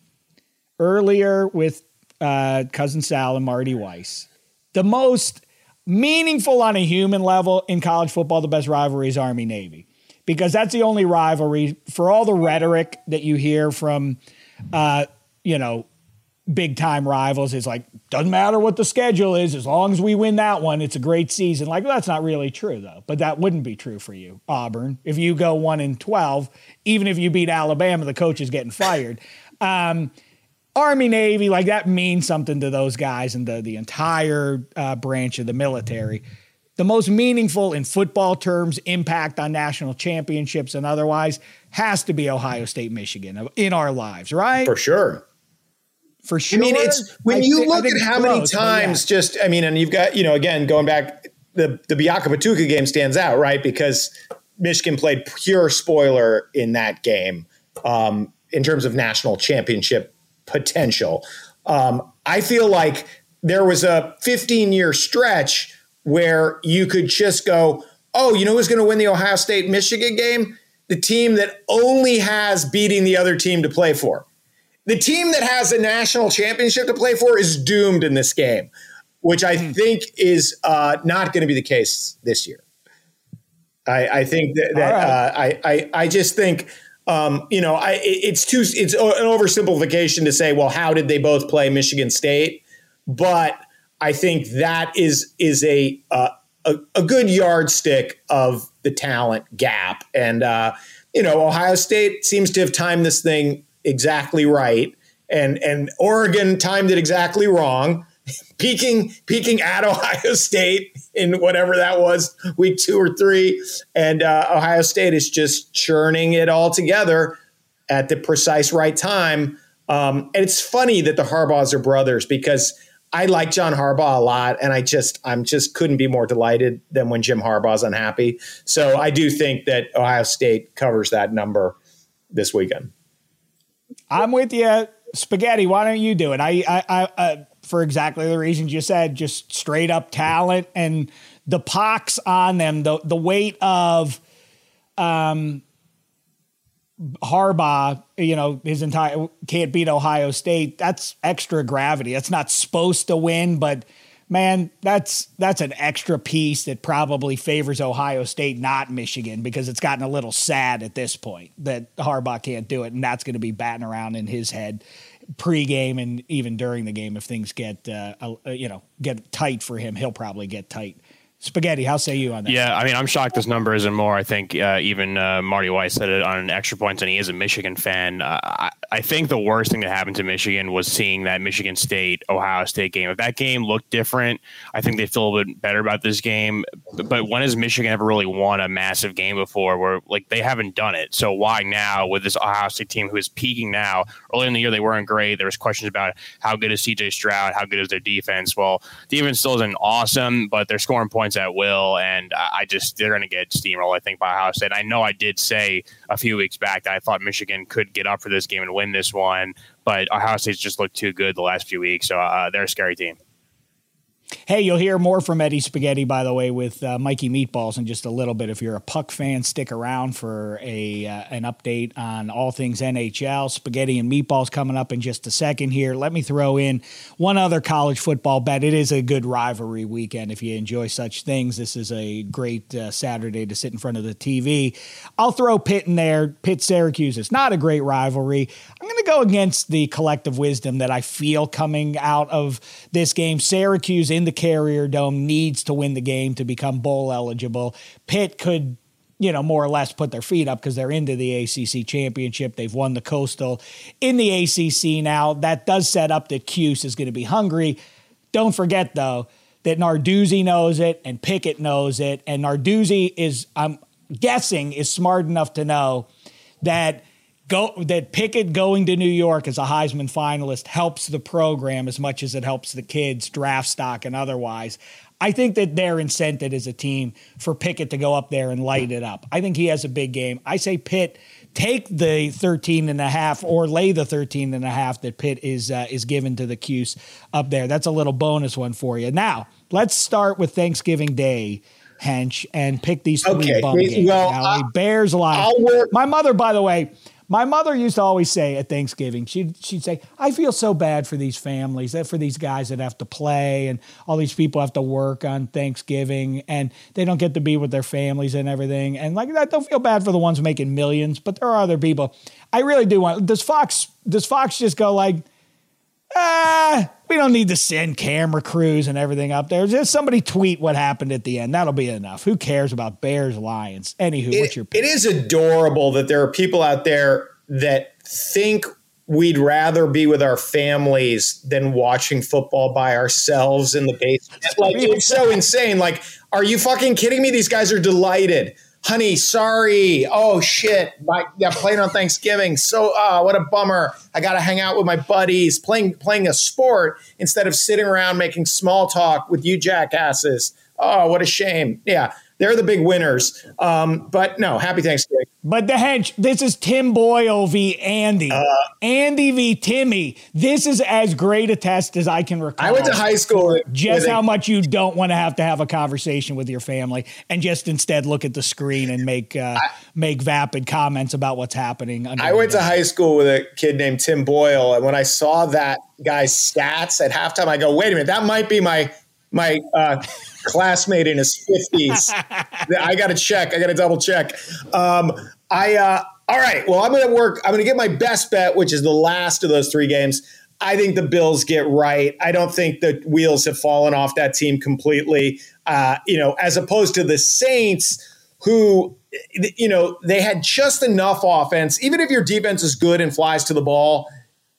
earlier with uh, cousin Sal and Marty Weiss, the most meaningful on a human level in college football, the best rivalry is Army Navy. Because that's the only rivalry for all the rhetoric that you hear from, uh, you know, big time rivals. Is like doesn't matter what the schedule is as long as we win that one it's a great season. Like that's not really true though but that wouldn't be true for you auburn. If you go 1 in 12 even if you beat alabama the coach is getting fired. Um, army navy like that means something to those guys and the, the entire uh, branch of the military. The most meaningful in football terms impact on national championships and otherwise has to be ohio state michigan in our lives right? For sure for sure. I mean, it's when I you look at how close, many times yeah. just, I mean, and you've got, you know, again, going back, the, the Biakabutuka game stands out, right? Because Michigan played pure spoiler in that game um, in terms of national championship potential. Um, I feel like there was a 15 year stretch where you could just go, oh, you know who's going to win the Ohio State Michigan game? The team that only has beating the other team to play for the team that has a national championship to play for is doomed in this game, which I mm. think is uh, not going to be the case this year. I, I think that, that right. uh, I, I, I just think um, you know I, it's too it's an oversimplification to say well how did they both play Michigan State, but I think that is is a uh, a, a, good yardstick of the talent gap and uh, you know Ohio State seems to have timed this thing exactly right, and and Oregon timed it exactly wrong. peaking peaking at Ohio State in whatever that was, week two or three, and uh, Ohio State is just churning it all together at the precise right time. Um, and it's funny that the Harbaughs are brothers because I like John Harbaugh a lot, and I just I'm just couldn't be more delighted than when Jim Harbaugh's unhappy. So I do think that Ohio State covers that number this weekend. I'm with you, spaghetti. Why don't you do it? I, I, I uh, for exactly the reasons you said, just straight up talent and the pox on them, the the weight of, um, Harbaugh, you know, his entire can't beat Ohio State. That's extra gravity. That's not supposed to win, but man, that's that's an extra piece that probably favors Ohio State, not Michigan, because it's gotten a little sad at this point that Harbaugh can't do it, and that's going to be batting around in his head pre-game and even during the game if things get uh, you know get tight for him. He'll probably get tight. Spaghetti, how say you on that? Yeah, I mean, I'm shocked this number isn't more. I think uh, even uh, Marty Weiss said it on extra points, and he is a Michigan fan. Uh, I, I, think the worst thing that happened to Michigan was seeing that Michigan State Ohio State game. If that game looked different, I think they feel a little bit better about this game. But when has Michigan ever really won a massive game before? Where like they haven't done it. So why now with this Ohio State team who is peaking now? Early in the year they weren't great. There was questions about how good is C.J. Stroud, how good is their defense. Well, defense still isn't awesome, but they're scoring points at will, and I just they're going to get steamrolled. I think by Ohio State. I know I did say a few weeks back that I thought Michigan could get up for this game and win this one, but Ohio State's just looked too good the last few weeks, so uh, they're a scary team. Hey, you'll hear more from Eddie Spaghetti, by the way, with uh, Mikey Meatballs in just a little bit. If you're a Puck fan, stick around for a uh, an update on all things NHL. Spaghetti and Meatballs coming up in just a second here. Let me throw in one other college football bet. It is a good rivalry weekend if you enjoy such things. This is a great uh, Saturday to sit in front of the TV. I'll throw Pitt in there. Pitt Syracuse is not a great rivalry. I'm going to go against the collective wisdom that I feel coming out of this game. Syracuse in the Carrier Dome needs to win the game to become bowl eligible. Pitt could you know, more or less put their feet up because they're into the ACC championship. They've won the Coastal in the ACC now. That does set up that Cuse is going to be hungry. Don't forget, though, that Narduzzi knows it and Pickett knows it. And Narduzzi is, I'm guessing, is smart enough to know that go that Pickett going to New York as a Heisman finalist helps the program as much as it helps the kids draft stock and otherwise. I think that they're incented as a team for Pickett to go up there and light it up. I think he has a big game. I say Pitt take the 13 and a half or lay the 13 and a half that Pitt is uh, is given to the Cuse up there. That's a little bonus one for you. Now, let's start with Thanksgiving Day. Hench and pick these three Okay, bum well, games. I- Bears line. My mother, by the way, my mother used to always say at Thanksgiving, she'd, she'd say, I feel so bad for these families, that for these guys that have to play and all these people have to work on Thanksgiving and they don't get to be with their families and everything. And like that, don't feel bad for the ones making millions, but there are other people. I really do want, does Fox, does Fox just go like, ah, we don't need to send camera crews and everything up there. Just somebody tweet what happened at the end. That'll be enough. Who cares about Bears, Lions? Anywho, what's your it, it is adorable that there are people out there that think we'd rather be with our families than watching football by ourselves in the basement. Like it's so insane. Like, are you fucking kidding me? These guys are delighted. Honey, sorry. Oh shit. My yeah, playing on Thanksgiving. So uh what a bummer. I gotta hang out with my buddies, playing playing a sport instead of sitting around making small talk with you jackasses. Oh, what a shame. Yeah. They're the big winners. Um, but no, happy Thanksgiving. But the hench, this is Tim Boyle v. Andy. Uh, Andy v. Timmy. This is as great a test as I can recall. I went to high school. Just with a- how much you don't want to have to have a conversation with your family and just instead look at the screen and make uh, make vapid comments about what's happening. I went to high school with a kid named Tim Boyle, and when I saw that guy's stats at halftime, I go, "Wait a minute, that might be my my uh, classmate in his fifties. I got to check. I got to double check." Um, I uh, all right. Well, I'm going to work. I'm going to get my best bet, which is the last of those three games. I think the Bills get right. I don't think the wheels have fallen off that team completely. Uh, you know, as opposed to the Saints, who you know they had just enough offense. Even if your defense is good and flies to the ball,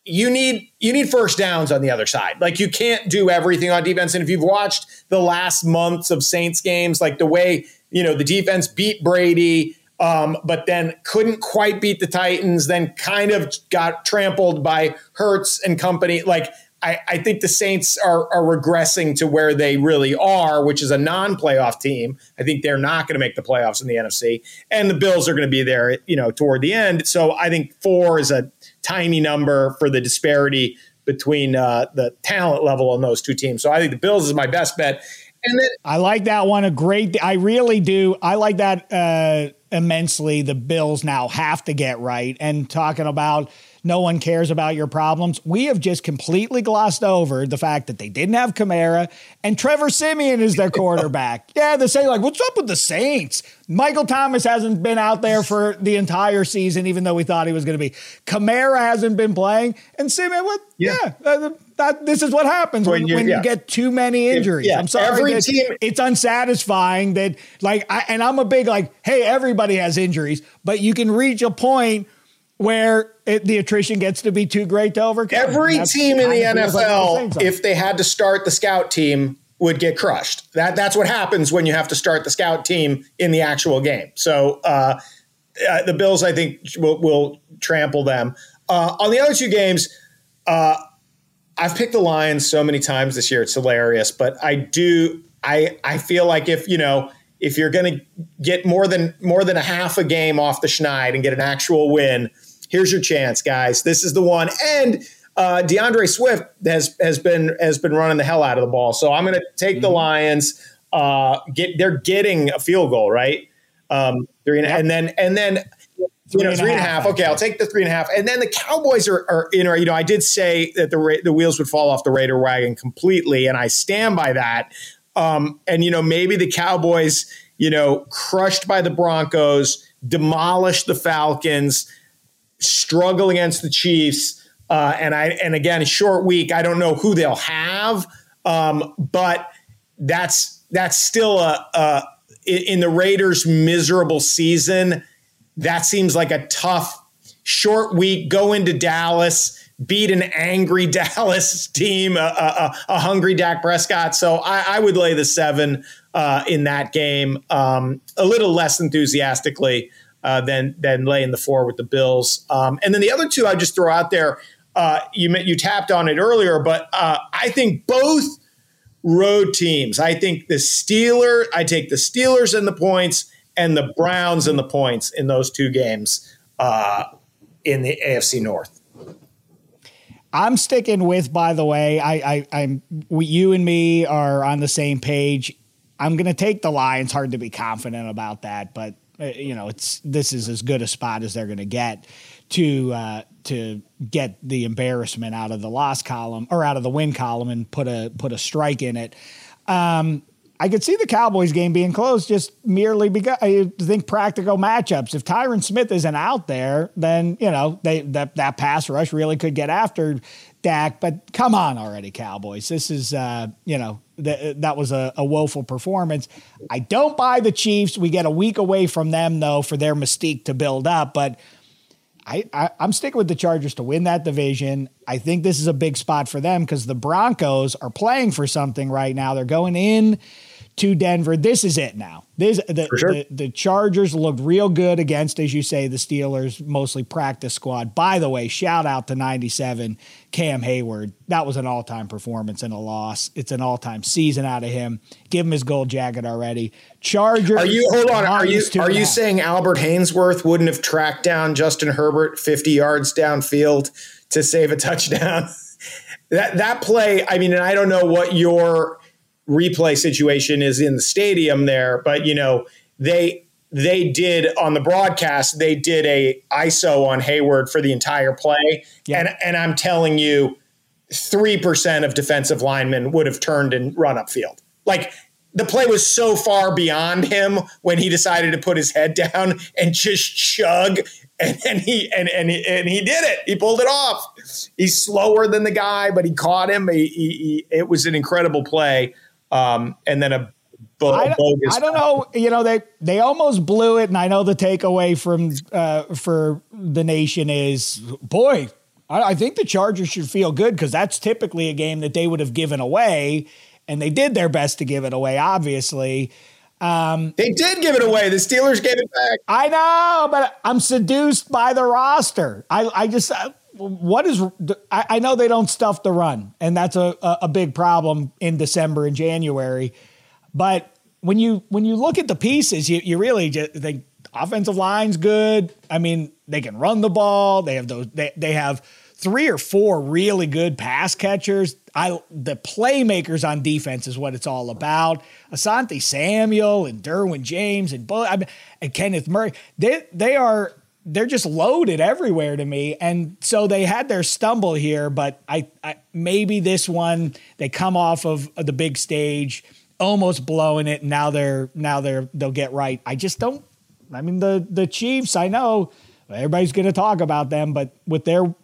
you need you need first downs on the other side. Like you can't do everything on defense. And if you've watched the last months of Saints games, like the way you know the defense beat Brady, um, but then couldn't quite beat the Titans, then kind of got trampled by Hurts and company. Like I, I think the Saints are, are regressing to where they really are, which is a non-playoff team. I think they're not going to make the playoffs in the NFC, and the Bills are going to be there, you know, toward the end. So I think four is a tiny number for the disparity between uh, the talent level on those two teams. So I think the Bills is my best bet. And then I like that one a great. I really do. I like that uh, immensely. The Bills now have to get right. And talking about no one cares about your problems, we have just completely glossed over the fact that they didn't have Kamara and Trevor Siemian is their quarterback. yeah, they say like, "What's up with the Saints?" Michael Thomas hasn't been out there for the entire season, even though we thought he was going to be. Kamara hasn't been playing, and Simeon, what? Yeah, uh, that, this is what happens when, When you- when yeah. you get too many injuries. yeah, I'm sorry. team- it's unsatisfying that like I, and I'm a big like hey everybody has injuries but you can reach a point where it, the attrition gets to be too great to overcome. Every team in the feels like NFL, if they had to start the scout team, would get crushed. That that's what happens when you have to start the scout team in the actual game. So uh, uh, the Bills, I think, will, will trample them. Uh, on the other two games, uh, I've picked the Lions so many times this year; it's hilarious. But I do I I feel like if you know if you're going to get more than more than a half a game off the schneid and get an actual win, here's your chance, guys. This is the one. And uh, D'Andre Swift has has been has been running the hell out of the ball. So I'm going to take mm-hmm. the Lions. Uh, get they're getting a field goal, right? Um, three and, yep. and then and then you know, three and a half. Okay, I'll take the three and a half. And then the Cowboys are, are you know, you know, I did say that the the wheels would fall off the Raider wagon completely, and I stand by that. Um, and you know, maybe the Cowboys, you know, crushed by the Broncos, demolished the Falcons, struggle against the Chiefs. Uh, and I and again, a short week. I don't know who they'll have, um, but that's that's still a, a in the Raiders' miserable season that seems like a tough short week. Go into Dallas, beat an angry Dallas team, a, a, a hungry Dak Prescott. So I, I would lay the seven uh, in that game. Um, a little less enthusiastically uh, than than laying the four with the Bills. Um, and then the other two I just throw out there. Uh, you you tapped on it earlier, but uh, I think both road teams. I think the Steelers. I take the Steelers and the points and the Browns and the points in those two games uh, in the AFC North. I'm sticking with. By the way, I, I am you and me are on the same page. I'm going to take the Lions. Hard to be confident about that, but you know, it's this is as good a spot as they're going to get to uh, to get the embarrassment out of the loss column or out of the win column and put a put a strike in it. Um, I could see the Cowboys game being close just merely because I think practical matchups. If Tyron Smith isn't out there, then you know they that that pass rush really could get after Dak. But come on already, Cowboys. This is uh, you know th- that was a, a woeful performance. I don't buy the Chiefs. We get a week away from them though for their mystique to build up, but. I, I, am sticking with the Chargers to win that division. I think this is a big spot for them because the Broncos are playing for something right now. They're going in to Denver. This is it now. This the, sure. the, the Chargers looked real good against, as you say, the Steelers, mostly practice squad. By the way, shout out to 97 Cam Heyward. That was an all-time performance and a loss. It's an all-time season out of him. Give him his gold jacket already. Charger. Are you hold on? Are you are you saying Albert Haynesworth wouldn't have tracked down Justin Herbert 50 yards downfield to save a touchdown? that that play, I mean, and I don't know what your replay situation is in the stadium there, but you know they they did on the broadcast they did a ISO on Heyward for the entire play, yeah. and and I'm telling you, three percent of defensive linemen would have turned and run upfield. Like the play was so far beyond him when he decided to put his head down and just chug. And, and he and, and he, and he did it. He pulled it off. He's slower than the guy, but he caught him. He, he, he, it was an incredible play um, and then a I. I don't know. You know they they almost blew it, and I know the takeaway from uh, for the nation is boy. I, I think the Chargers should feel good because that's typically a game that they would have given away, and they did their best to give it away. Obviously. Um, they did give it away. The Steelers gave it back. I know, but I'm seduced by the roster. I, I just, uh, what is I, I, know they don't stuff the run, and that's a, a big problem in December and January. But when you when you look at the pieces, you, you really just think offensive line's good. I mean, they can run the ball. They have those. They they have three or four really good pass catchers. I the playmakers on defense is what it's all about. Asante Samuel and Derwin James and I mean, and Kenneth Murray. They they are they're just loaded everywhere to me. And so they had their stumble here, but I, I maybe this one they come off of the big stage, almost blowing it. Now they're now they're they'll get right. I just don't. I mean the the Chiefs. I know everybody's going to talk about them, but with their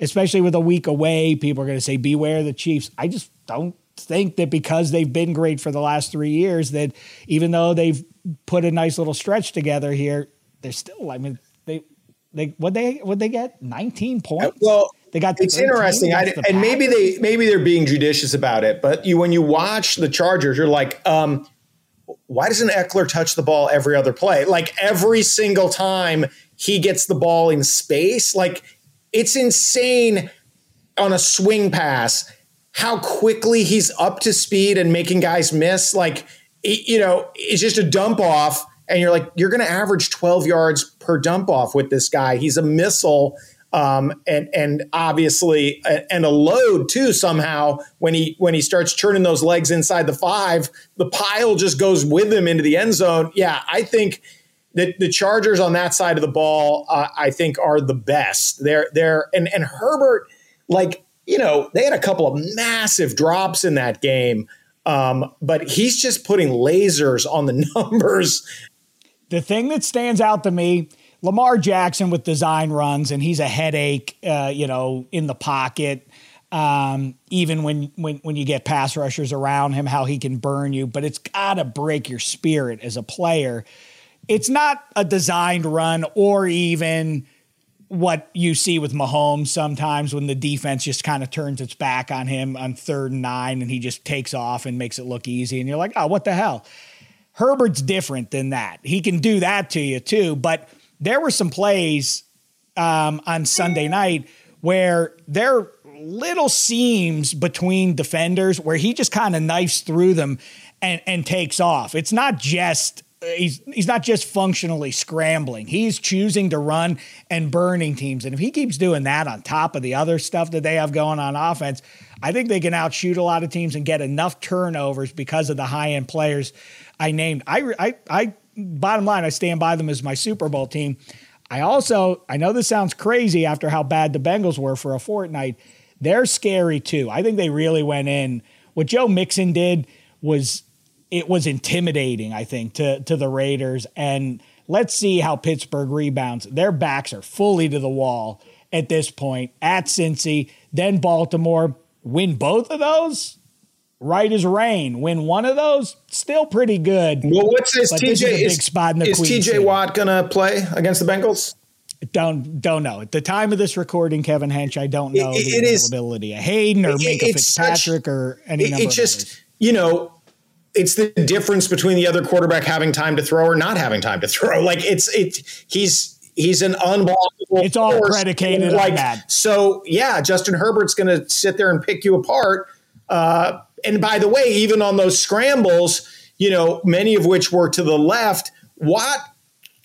especially with a week away, people are going to say beware the Chiefs. I just don't think that because they've been great for the last three years that even though they've put a nice little stretch together here, they're still. I mean they they what they what they get 19 points. Well, they got it's interesting, I, and maybe they maybe they're being judicious about it. But you when you watch the Chargers, you're like, um, why doesn't Ekeler touch the ball every other play? Like every single time he gets the ball in space, like it's insane on a swing pass how quickly he's up to speed and making guys miss. Like, you know, it's just a dump off, and you're like, you're going to average 12 yards per dump off with this guy. He's a missile. Um, and and obviously and a load too somehow when he when he starts turning those legs inside the five the pile just goes with him into the end zone yeah i think that the chargers on that side of the ball uh, i think are the best they're they're and and herbert like you know, they had a couple of massive drops in that game. Um, but he's just putting lasers on the numbers. The thing that stands out to me, Lamar Jackson with design runs, and he's a headache, uh, you know, in the pocket. Um, even when, when when you get pass rushers around him, how he can burn you, but it's got to break your spirit as a player. It's not a designed run or even what you see with Mahomes sometimes when the defense just kind of turns its back on him on third and nine and he just takes off and makes it look easy. And you're like, oh, what the hell? Herbert's different than that. He can do that to you too. But there were some plays um, on Sunday night where there are little seams between defenders where he just kind of knifes through them and, and takes off. It's not just he's he's not just functionally scrambling. He's choosing to run and burning teams. And if he keeps doing that on top of the other stuff that they have going on offense, I think they can outshoot a lot of teams and get enough turnovers because of the high end players I named. I I I bottom line, I stand by them as my Super Bowl team. I also I know this sounds crazy after how bad the Bengals were for a fortnight. They're scary too. I think they really went in. What Joe Mixon did was it was intimidating, I think, to to the Raiders. And let's see how Pittsburgh rebounds. Their backs are fully to the wall at this point. At Cincy, then Baltimore. Win both of those, right as rain. Win one of those, still pretty good. Well, what's this? TJ is, is, big spot in the is TJ Watt gonna play against the Bengals? Don't don't know. At the time of this recording, Kevin Hench, I don't know it, the it availability is, of Haden or Minkah Fitzpatrick such, or any it, number. It just you know it's the difference between the other quarterback having time to throw or not having time to throw. Like it's it he's he's an unblockable. It's all predicated like, on that. So yeah, Justin Herbert's going to sit there and pick you apart. Uh, and by the way, even on those scrambles, you know, many of which were to the left, Watt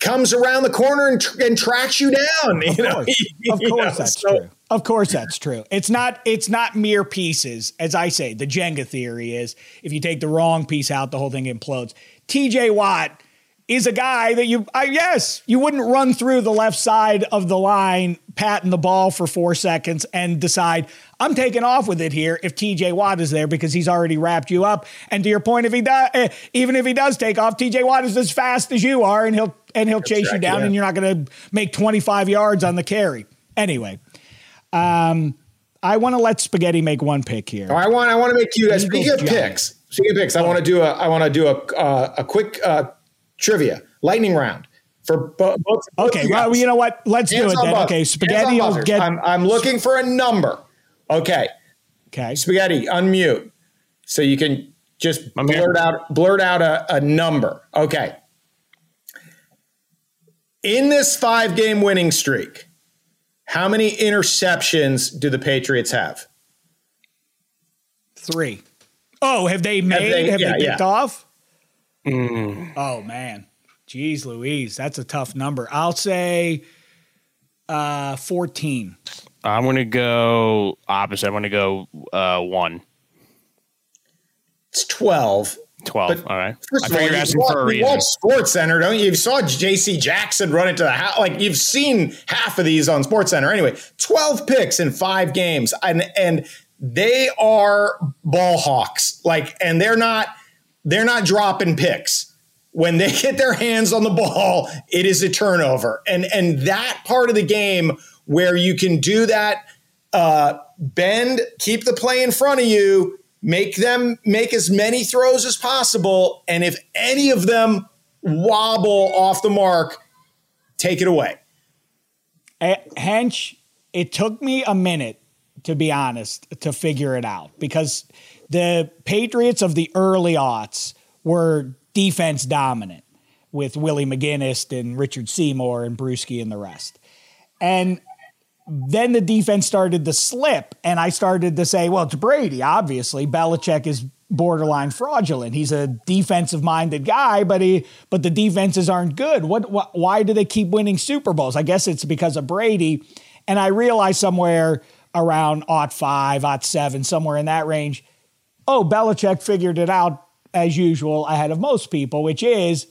comes around the corner and, and tracks you down. Of you course, know? of course know? that's so, true. Of course that's true. It's not it's not mere pieces. As I say, the Jenga theory is if you take the wrong piece out, the whole thing implodes. TJ Watt is a guy that you I yes, you wouldn't run through the left side of the line, patting the ball for 4 seconds and decide I'm taking off with it here if TJ Watt is there because he's already wrapped you up. And to your point if he does eh, even if he does take off, TJ Watt is as fast as you are and he'll and he'll chase you down and you're not going to make 25 yards on the carry. Anyway, um, I want to let Spaghetti make one pick here. I want I want to make you guys speaking of picks. Speaking of picks, I want to do a I want to do a uh, a quick uh, trivia lightning round for both. both okay, well, you know what? Let's Hands do it then. Buzz. Okay, Spaghetti will get. I'm, I'm looking for a number. Okay. Okay. Spaghetti, unmute, so you can just I'm blurt here. out blurt out a, a number. Okay. In this five game winning streak, how many interceptions do the Patriots have? Three. Oh, have they made? Have they, have yeah, they picked yeah. off? Mm. Oh man, geez, Louise, that's a tough number. I'll say uh, fourteen. I'm going to go opposite. I'm going to go uh, one. It's twelve. 12. But all right. First I of all, you're asking for a reason. watch Sports Center, don't you? You saw J.C. Jackson run into the house. Like you've seen half of these on Sports Center. Anyway, 12 picks in five games, and and they are ball hawks. Like, and they're not they're not dropping picks. When they get their hands on the ball, it is a turnover, and and that part of the game where you can do that, uh, bend, keep the play in front of you make them make as many throws as possible. And if any of them wobble off the mark, take it away. Hench, it took me a minute, to be honest, to figure it out because the Patriots of the early aughts were defense dominant with Willie McGinest and Richard Seymour and Bruschi and the rest. And then the defense started to slip, and I started to say, well, it's Brady, obviously. Belichick is borderline fraudulent. He's a defensive minded guy, but he but the defenses aren't good. What, what why do they keep winning Super Bowls? I guess it's because of Brady. And I realized somewhere around aught five, aught seven, somewhere in that range. Oh, Belichick figured it out as usual ahead of most people, which is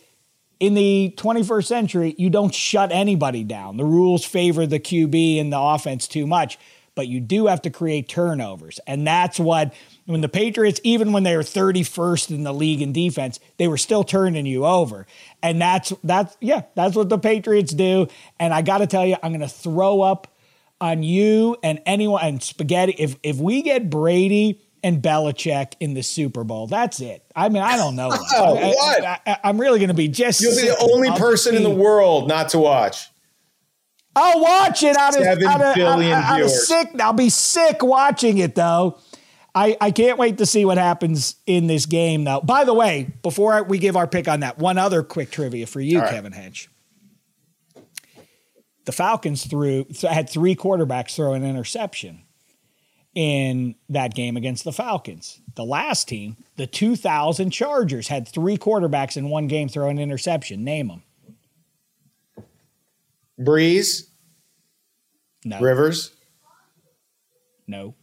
in the 21st century, you don't shut anybody down. The rules favor the QB and the offense too much, but you do have to create turnovers. And that's what, when the Patriots, even when they were 31st in the league in defense, they were still turning you over. And that's, that's, yeah, that's what the Patriots do. And I got to tell you, I'm going to throw up on you and anyone and spaghetti. If, if we get Brady, and Belichick in the Super Bowl. That's it. I mean, I don't know. Oh, what? I, am really going to be just. You'll be the only person in the world not to watch. I'll watch it out of, Seven out of, billion out, out of sick. I'll be sick watching it though. I, I can't wait to see what happens in this game though. By the way, before we give our pick on that, one other quick trivia for you, right. Kevin Hench. The Falcons threw had three quarterbacks throw an interception in that game against the Falcons. The last team, the 2000 Chargers, had three quarterbacks in one game throw an interception. Name them. Brees, No. Rivers. No.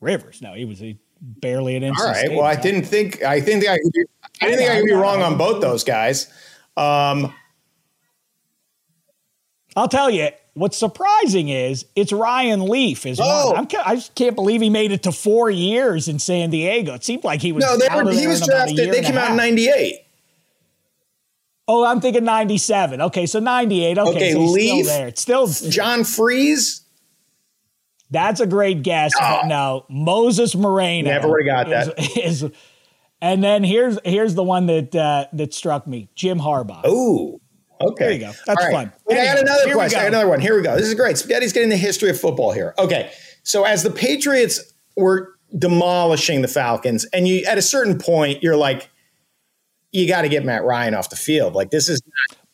Rivers. No, he was he barely an All right. Well, I didn't think I think I could be, I didn't think I could be wrong on both those guys. Um, I'll tell you. What's surprising is it's Ryan Leaf is Oh. one. I'm, ca- I just can't believe he made it to four years in San Diego. It seemed like he was no, they were, he was in about a drafted. They came out in '98. Oh, I'm thinking 97. Okay, so 98. Okay, Okay, so Leaf. still there. It's still John Friesz. That's a great guess. but no, Moses Moreno. Never would've got that. Is, is- and then here's here's the one that uh, that struck me: Jim Harbaugh. Ooh. Okay. There you go. That's All fun. Wait, I got another question. I got another one. Here we go. This is great. Spaghetti's getting the history of football here. Okay. So as the Patriots were demolishing the Falcons, and you at a certain point, you're like, you got to get Matt Ryan off the field. Like this is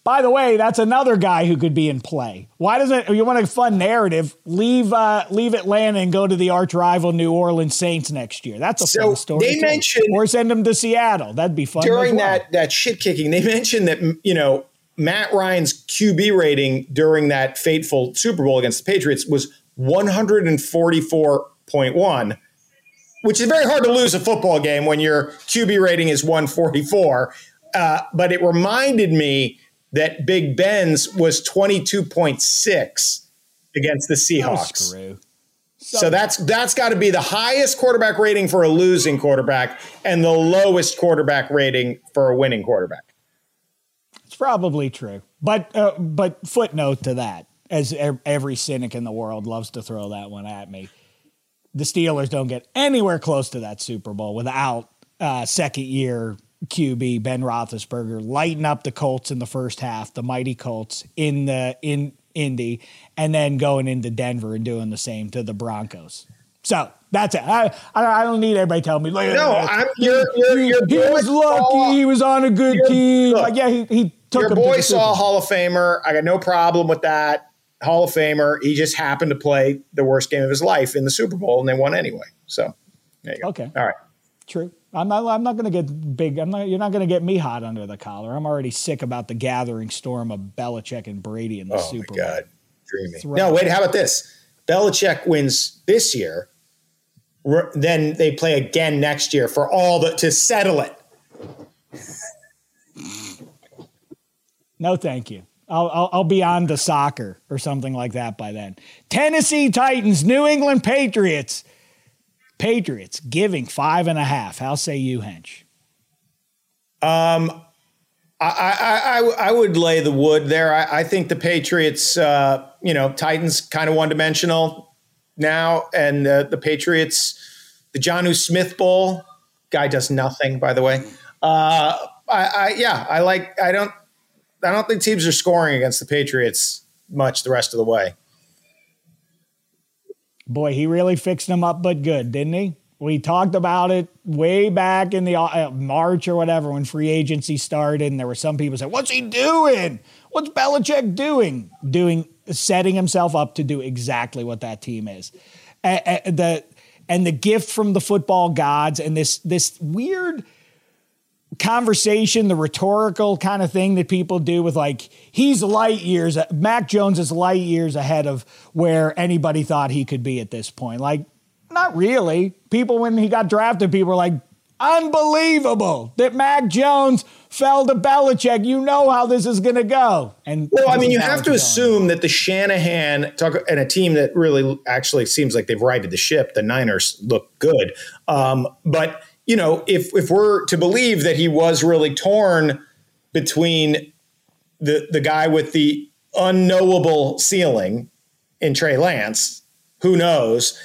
By the way, that's another guy who could be in play. Why doesn't you want a fun narrative? Leave uh, leave Atlanta and go to the arch rival New Orleans Saints next year. That's a So, fun story. they mentioned- or send them to Seattle. That'd be fun. during well. that that shit kicking. They mentioned that you know Matt Ryan's QB rating during that fateful Super Bowl against the Patriots was 144.1, which is very hard to lose a football game when your QB rating is 144. Uh, but it reminded me that Big Ben's was 22.6 against the Oh, Seahawks. screw. So that's that's got to be the highest quarterback rating for a losing quarterback and the lowest quarterback rating for a winning quarterback. It's probably true, but uh, but footnote to that, as every cynic in the world loves to throw that one at me. The Steelers don't get anywhere close to that Super Bowl without uh, second year QB Ben Roethlisberger lighting up the Colts in the first half, the mighty Colts in the in Indy, and then going into Denver and doing the same to the Broncos. So that's it. I I, don't need everybody telling me. "Look No. I'm your your your he was lucky. saw- he was on a good Your- team. Like, yeah, he, he took Your to boy saw. Hall of Famer. I got no problem with that. Hall of Famer. He just happened to play the worst game of his life in the Super Bowl, and they won anyway. So there you go. Okay. All right. True. I'm not. I'm not going to get big. I'm not. You're not going to get me hot under the collar. I'm already sick about the gathering storm of Belichick and Brady in the Oh Super my Bowl. God, dreamy. right. No, wait. How about this? Belichick wins this year. Then they play again next year for all the to settle it. No, thank you. I'll, I'll, I'll be on to soccer or something like that by then. Tennessee Titans, New England Patriots. Patriots giving five and a half. How say you, Hench? Um, I, I, I, I would lay the wood there. I, I think the Patriots, uh, you know, Titans kind of one dimensional now, and uh, the Patriots, the Jonnu Smith Bowl guy does nothing. By the way, uh, I, I yeah, I like. I don't. I don't think teams are scoring against the Patriots much the rest of the way. Boy, he really fixed them up, but good, didn't he? We talked about it way back in the uh, March or whatever when free agency started, and there were some people saying, "What's he doing? What's Belichick doing? Doing setting himself up to do exactly what that team is. And the and the gift from the football gods and this this weird conversation, the rhetorical kind of thing that people do with like he's light years. Mac Jones is light years ahead of where anybody thought he could be at this point. Like, not really. People when he got drafted, people were like, unbelievable that Mac Jones fell to Belichick. You know how this is going to go. And well, I mean, you have to assume that the Shanahan talk and a team that really actually seems like they've righted the ship. The Niners look good, um, but you know, if if we're to believe that he was really torn between the the guy with the unknowable ceiling in Trey Lance, who knows?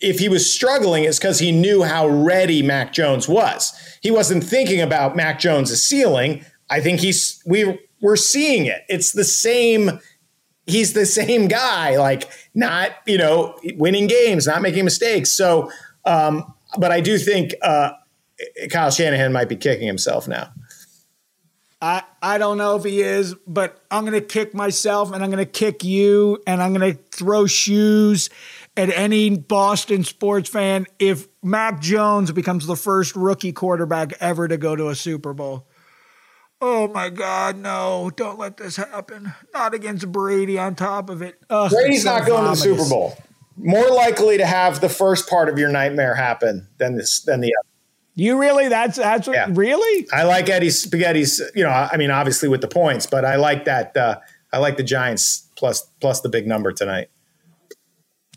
If he was struggling, it's because he knew how ready Mac Jones was. He wasn't thinking about Mac Jones' ceiling. I think he's we we're seeing it. It's the same. He's the same guy, like not you know winning games, not making mistakes. So um, but I do think uh, Kyle Shanahan might be kicking himself now. I, I don't know if he is, but I'm going to kick myself and I'm going to kick you and I'm going to throw shoes at any Boston sports fan if Mac Jones becomes the first rookie quarterback ever to go to a Super Bowl. Oh my God, no, don't let this happen. Not against Brady on top of it. Ugh, Brady's so not going vomitous. to the Super Bowl more likely to have the first part of your nightmare happen than this than the other. You really? That's that's what, yeah. really. I like Eddie Spaghetti's. You know, I mean, obviously with the points, but I like that. Uh, I like the Giants plus plus the big number tonight.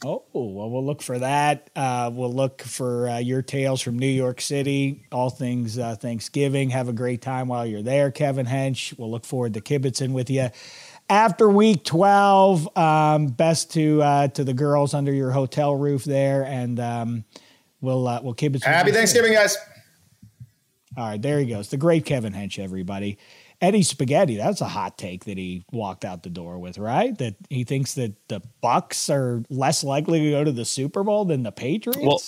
Oh well, we'll look for that. Uh, we'll look for uh, your tales from New York City. All things uh, Thanksgiving. Have a great time while you're there, Kevin Hench. We'll look forward to kibitzing with you after week 12 um, best to uh, to the girls under your hotel roof there and um, we'll uh, we'll keep it happy thanksgiving guys. all right there he goes the great kevin hench everybody. Eddie spaghetti that's a hot take that he walked out the door with right? That he thinks that the bucks are less likely to go to the super bowl than the patriots? Well,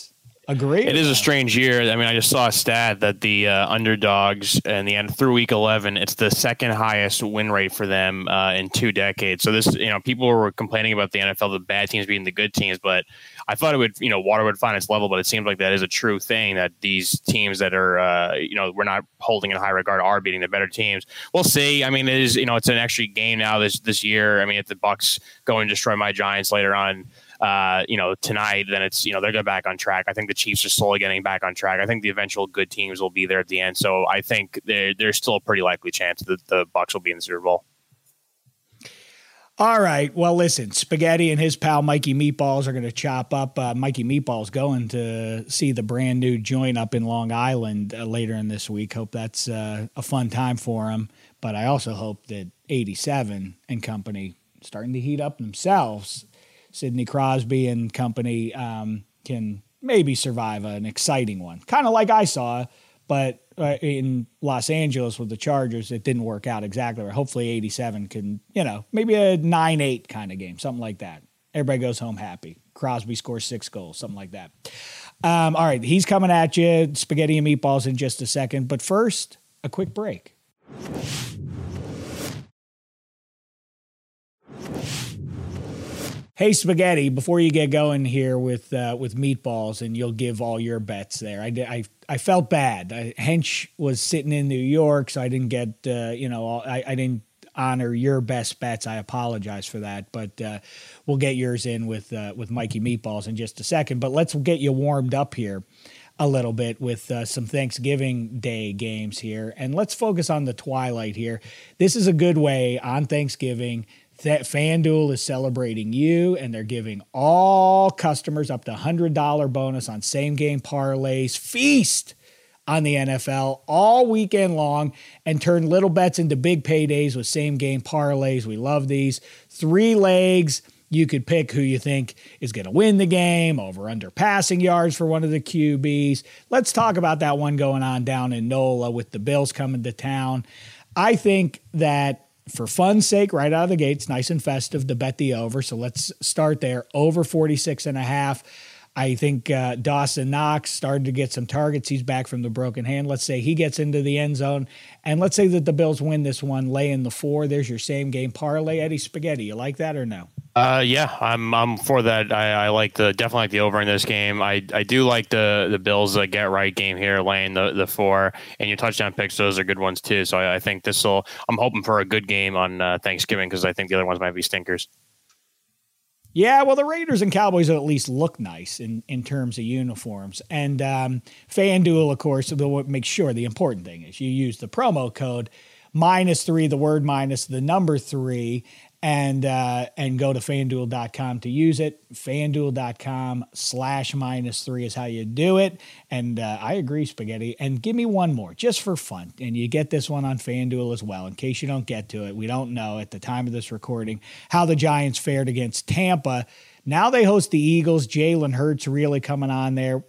Agree. It is a strange year. I mean, I just saw a stat that the uh, underdogs and the end through week 11, it's the second highest win rate for them uh, in two decades. So this, you know, people were complaining about the NFL, the bad teams beating the good teams, but I thought it would, you know, water would find its level, but it seems like that is a true thing that these teams that are, uh, you know, we're not holding in high regard are beating the better teams. We'll see. I mean, it is, you know, it's an extra game now this this year. I mean, if the Bucks go and destroy my Giants later on uh, you know, tonight, then it's, you know, they're going back on track. I think the Chiefs are slowly getting back on track. I think the eventual good teams will be there at the end. So I think there's still a pretty likely chance that the Bucks will be in the Super Bowl. All right. Well, listen, Spaghetti and his pal Mikey Meatballs are going to chop up. Uh, Mikey Meatballs going to see the brand new joint up in Long Island uh, later in this week. Hope that's uh, a fun time for him. But I also hope that 87 and company starting to heat up themselves Sidney Crosby and company um, can maybe survive an exciting one, kind of like I saw, but uh, in Los Angeles with the Chargers, it didn't work out exactly. Or hopefully, 87 can, you know, maybe a 9 8 kind of game, something like that. Everybody goes home happy. Crosby scores six goals, something like that. Um, all right, he's coming at you, spaghetti and meatballs in just a second. But first, a quick break. Hey, Spaghetti, before you get going here with uh, with meatballs, and you'll give all your bets there. I, I, I felt bad. I, Hench was sitting in New York, so I didn't get uh, you know I, I didn't honor your best bets. I apologize for that, but uh, we'll get yours in with uh, with Mikey Meatballs in just a second. But let's get you warmed up here a little bit with uh, some Thanksgiving Day games here, and let's focus on the twilight here. This is a good way on Thanksgiving that FanDuel is celebrating you and they're giving all customers up to $100 bonus on same game parlays. Feast on the NFL all weekend long and turn little bets into big paydays with same game parlays. We love these. Three legs. You could pick who you think is going to win the game, over under passing yards for one of the QBs. Let's talk about that one going on down in NOLA with the Bills coming to town. I think that for fun's sake, right out of the gates, nice and festive to bet the over. So let's start there. Over 46 and a half. I think uh, Dawson Knox started to get some targets. He's back from the broken hand. Let's say he gets into the end zone, and let's say that the Bills win this one, lay in the four. There's your same game parlay. Eddie Spaghetti, you like that or no? Uh, yeah, I'm I'm for that. I, I like the definitely like the over in this game. I, I do like the the Bills uh, get right game here, laying the, the four, and your touchdown picks. Those are good ones too. So I, I think this will. I'm hoping for a good game on uh, Thanksgiving because I think the other ones might be stinkers. Yeah, well, the Raiders and Cowboys at least look nice in, in terms of uniforms. And um, FanDuel, of course, will make sure the important thing is you use the promo code minus three, the word minus the number three, and uh, and go to fanduel.com to use it. Fanduel.com slash minus three is how you do it. And uh, I agree, Spaghetti. And give me one more just for fun. And you get this one on Fanduel as well. In case you don't get to it, we don't know at the time of this recording how the Giants fared against Tampa. Now they host the Eagles. Jalen Hurts really coming on there.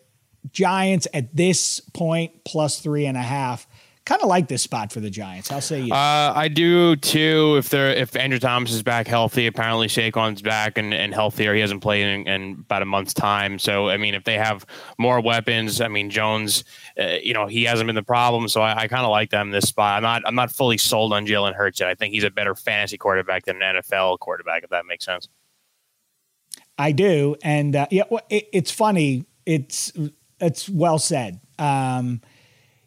Giants at this point plus three and a half kind of like this spot for the Giants. I'll say you. Uh, I do too. If they're if Andrew Thomas is back healthy, apparently Saquon's back and, and healthier. He hasn't played in, in, about a month's time. So I mean, if they have more weapons, I mean Jones, uh, you know, he hasn't been the problem. So I, I kind of like them this spot. I'm not I'm not fully sold on Jalen Hurts yet. I think he's a better fantasy quarterback than an NFL quarterback, if that makes sense. I do, and uh, yeah, well, it, it's funny. It's it's well said. Um,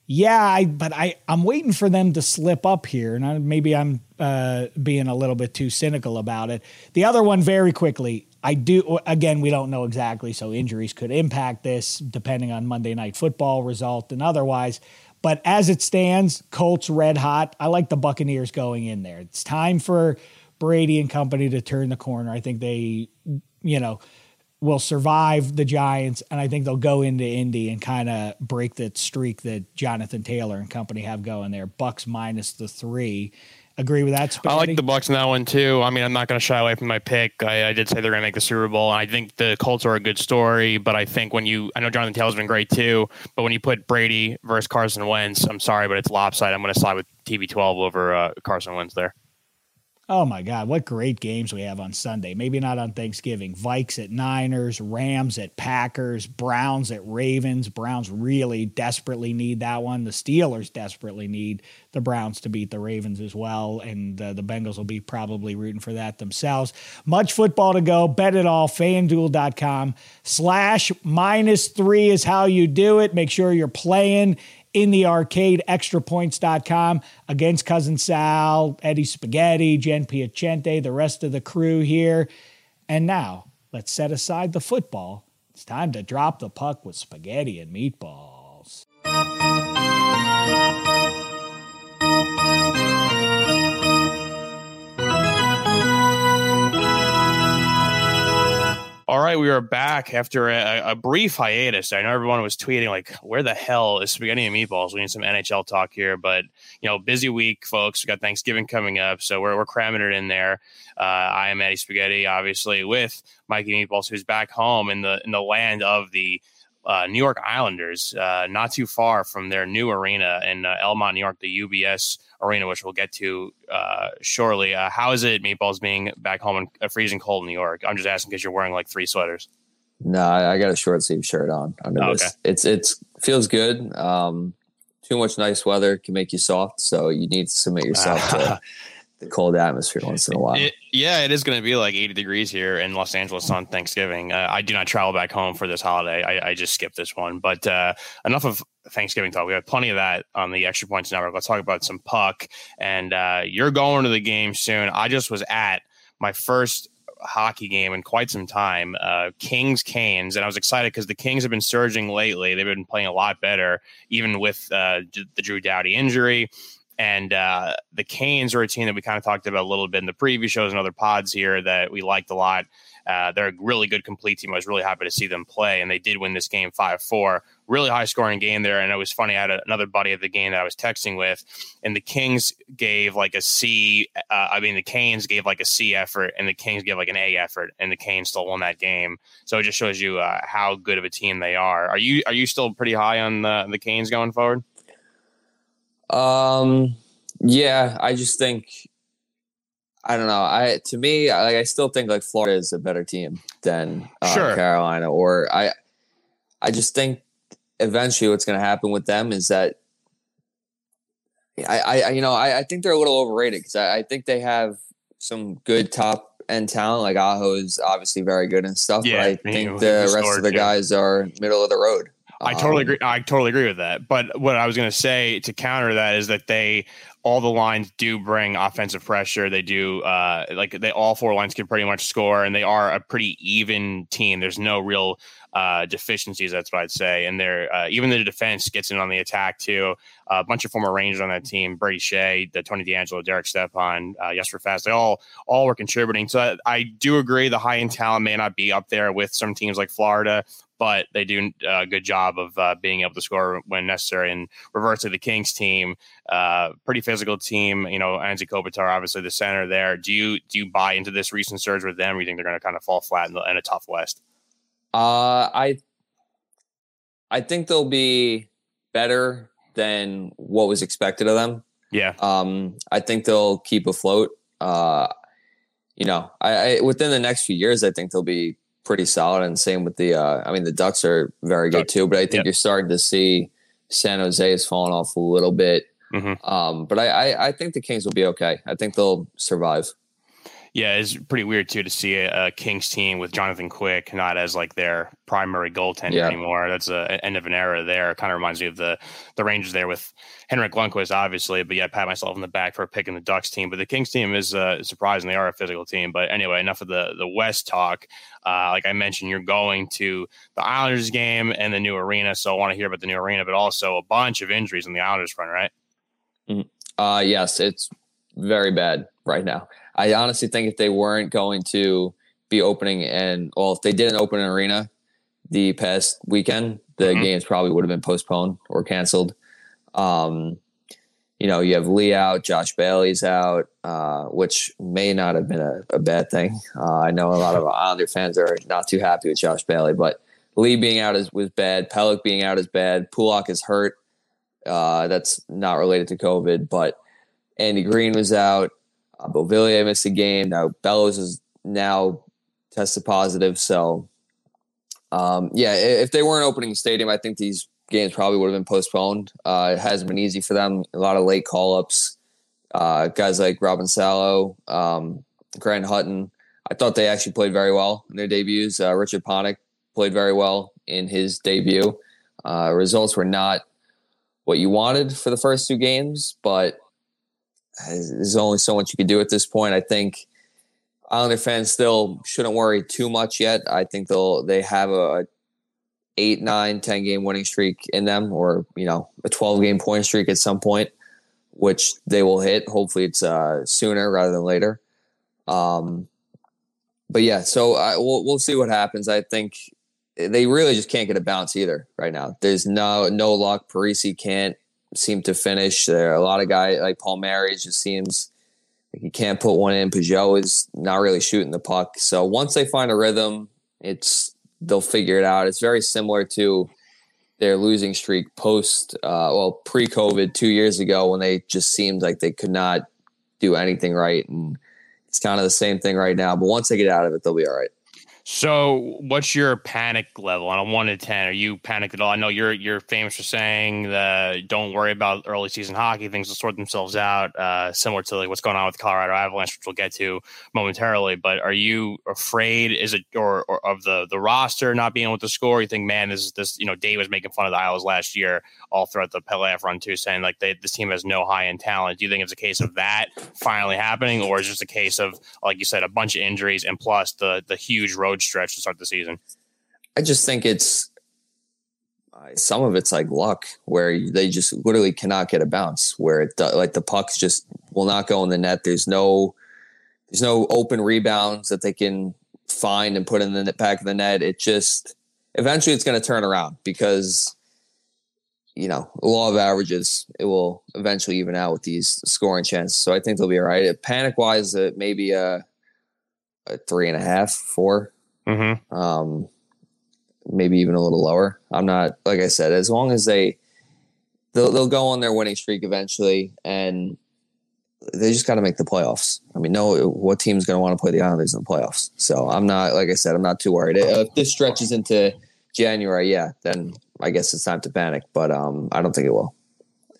yeah, I, but I, I'm waiting for them to slip up here. And I, maybe I'm uh, being a little bit too cynical about it. The other one, very quickly, I do, again, we don't know exactly. So injuries could impact this depending on Monday Night Football result and otherwise. But as it stands, Colts red hot. I like the Buccaneers going in there. It's time for Brady and company to turn the corner. I think they, you know, will survive the Giants, and I think they'll go into Indy and kind of break that streak that Jonathan Taylor and company have going there. Bucks minus the three. Agree with that? Spaghetti? I like the Bucks in that one too. I mean, I'm not going to shy away from my pick. I, I did say they're going to make the Super Bowl, and I think the Colts are a good story. But I think when you, I know Jonathan Taylor's been great too, but when you put Brady versus Carson Wentz, I'm sorry, but it's lopsided. I'm going to slide with TB12 over uh, Carson Wentz there. Oh my God, what great games we have on Sunday. Maybe not on Thanksgiving. Vikes at Niners, Rams at Packers, Browns at Ravens. Browns really desperately need that one. The Steelers desperately need the Browns to beat the Ravens as well. And uh, the Bengals will be probably rooting for that themselves. Much football to go. Bet it all. FanDuel.com slash minus three is how you do it. Make sure you're playing in the arcade, extrapoints.com against Cousin Sal, Eddie Spaghetti, Jen Piacenti, the rest of the crew here. And now let's set aside the football. It's time to drop the puck with spaghetti and meatballs. All right, we are back after a, a, brief hiatus. I know everyone was tweeting like, "Where the hell is spaghetti and meatballs?" We need some NHL talk here, but you know, busy week, folks. We got Thanksgiving coming up, so we're we're cramming it in there. Uh, I am Eddie Spaghetti, obviously, with Mikey Meatballs, who's back home in the in the land of the uh, New York Islanders, uh, not too far from their new arena in uh, Elmont, New York, the UBS arena, which we'll get to uh, shortly. Uh, how is it, Meatballs, being back home in a freezing cold New York? I'm just asking because you're wearing like three sweaters. No, I got a short sleeve shirt on under oh, this. Okay. It's it's feels good. Um, too much nice weather can make you soft, so you need to submit yourself to the cold atmosphere once in a while. It, yeah, it is going to be like 80 degrees here in Los Angeles on Thanksgiving. Uh, I do not travel back home for this holiday. I, I just skipped this one. But uh, enough of Thanksgiving talk. We have plenty of that on the Extra Points Network. Let's talk about some puck. And uh, you're going to the game soon. I just was at my first hockey game in quite some time. Uh, Kings Canes, and I was excited because the Kings have been surging lately. They've been playing a lot better, even with uh, the Drew Doughty injury. And uh, the Canes are a team that we kind of talked about a little bit in the previous shows and other pods here that we liked a lot. Uh, they're a really good complete team. I was really happy to see them play, and they did win this game 5 4. Really high scoring game there. And it was funny. I had a, another buddy at the game that I was texting with, and the Kings gave like a C. Uh, I mean, the Canes gave like a C effort, and the Kings gave like an A effort, and the Canes still won that game. So it just shows you uh, how good of a team they are. Are you are you still pretty high on the, the Canes going forward? Um, yeah, I just think I don't know. I to me, I, I still think like Florida is a better team than uh, sure. Carolina, or I I just think eventually what's going to happen with them is that I, I you know, I, I think they're a little overrated because I, I think they have some good top end talent. Like Aho is obviously very good and stuff. Yeah, but I think the rest of the guys are middle of the road. I totally um, agree. I totally agree with that. But what I was going to say to counter that is that they all the lines do bring offensive pressure. They do uh, like they all four lines can pretty much score, and they are a pretty even team. There's no real uh, deficiencies. That's what I'd say. And they're uh, even the defense gets in on the attack too. a bunch of former Rangers on that team: Brady Skjei, the Tony DeAngelo, Derek Stepan, uh, Jesper Fast. They all all were contributing. So I, I do agree the high end talent may not be up there with some teams like Florida, but they do a good job of uh, being able to score when necessary. And reverse to the Kings team, uh, pretty physical team. You know, Anze Kopitar, obviously the center there. Do you do you buy into this recent surge with them? Or you think they're going to kind of fall flat in, the, in a tough West? Uh, I I think they'll be better than what was expected of them. Yeah. Um, I think they'll keep afloat. Uh, you know, I, I within the next few years, I think they'll be pretty solid. And same with the, uh, I mean, the Ducks are very good too. But I think yep. you're starting to see San Jose is falling off a little bit. Mm-hmm. Um, but I, I, I think the Kings will be okay. I think they'll survive. Yeah, it's pretty weird too to see a, a, Kings team with Jonathan Quick not as like their primary goaltender yeah. anymore. That's a end of an era there. Kind of reminds me of the the Rangers there with Henrik Lundqvist, obviously. But yeah, I pat myself in the back for picking the Ducks team. But the Kings team is uh, surprising. They are a physical team. But anyway, enough of the the West talk. Uh, like I mentioned, you're going to the Islanders game and the new arena, so I want to hear about the new arena, but also a bunch of injuries in the Islanders front, right? Mm-hmm. Uh, yes, it's very bad right now. I honestly think if they weren't going to be opening and well, if they didn't open an arena the past weekend, the mm-hmm. games probably would have been postponed or canceled. Um, you know, you have Lee out, Josh Bailey's out, uh, which may not have been a, a bad thing. Uh, I know a lot of Islander fans are not too happy with Josh Bailey, but Lee being out is was bad. Pelech being out is bad. Pulock is hurt. Uh, that's not related to COVID, but Andy Greene was out. Uh, Beauvillier missed a game. Now Bellows is now tested positive. So, um, yeah, if they weren't opening the stadium, I think these games probably would have been postponed. Uh, it hasn't been easy for them. A lot of late call ups. Uh, guys like Robin Salo, um, Grant Hutton. I thought they actually played very well in their debuts. Uh, Richard Panik played very well in his debut. Uh, results were not what you wanted for the first two games, but there's only so much you can do at this point. I think Islander fans still shouldn't worry too much yet. I think they'll they have a eight, nine, 10 game winning streak in them, or you know, a 12 game point streak at some point, which they will hit. Hopefully, it's uh, sooner rather than later. Um, but yeah, so I, we'll we'll see what happens. I think they really just can't get a bounce either right now. There's no no luck. Parise can't seem to finish. There are a lot of guys like Paul Palmieri just seems like he can't put one in. Pageau is not really shooting the puck. So once they find a rhythm, it's they'll figure it out. It's very similar to their losing streak post, uh, well, pre-COVID two years ago when they just seemed like they could not do anything right, and it's kind of the same thing right now. But once they get out of it, they'll be all right. So, what's your panic level on a one to ten? Are you panicked at all? I know you're you're famous for saying that don't worry about early season hockey; things will sort themselves out. Uh, similar to like what's going on with Colorado Avalanche, which we'll get to momentarily. But are you afraid? Is it or, or of the the roster not being able to score? You think, man, this is this you know Dave was making fun of the Isles last year all throughout the playoff run too, saying like they, this team has no high end talent. Do you think it's a case of that finally happening, or is it just a case of like you said, a bunch of injuries and plus the the huge road road stretch to start the season? I just think it's some of it's like luck where they just literally cannot get a bounce where it like the pucks just will not go in the net. There's no there's no open rebounds that they can find and put in the back of the net. It just eventually it's going to turn around because you know law of averages it will eventually even out with these scoring chances. So I think they'll be all right. Panic wise, it uh, maybe a, a three and a half, four. Mm-hmm. Um, maybe even a little lower. I'm not like I said, as long as they they'll they'll go on their winning streak eventually, and they just got to make the playoffs. I mean, no, what team's going to want to play the Islanders in the playoffs? So I'm not like I said, I'm not too worried. If this stretches into January, yeah, then I guess it's time to panic. But um, I don't think it will.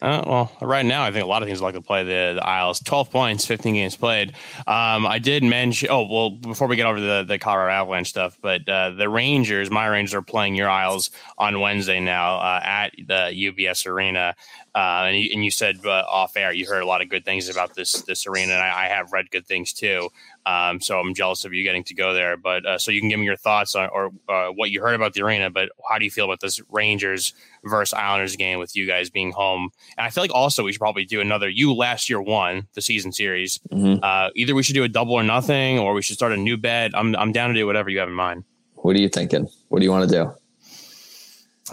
Uh, well, right now, I think a lot of teams like to play the, the Isles. 12 points, 15 games played. Um, I did mention, oh, well, before we get over the, the Colorado Avalanche stuff, but uh, the Rangers, my Rangers, are playing your Isles on Wednesday now uh, at the UBS Arena. Uh, and, you, and you said uh, off air you heard a lot of good things about this this arena, and I, I have read good things too. Um, so I'm jealous of you getting to go there. But uh, so you can give me your thoughts on or uh, what you heard about the arena. But how do you feel about this Rangers versus Islanders game with you guys being home? And I feel like also we should probably do another. You last year won the season series. Mm-hmm. Uh, either we should do a double or nothing, or we should start a new bet. I'm I'm down to do whatever you have in mind. What are you thinking? What do you want to do?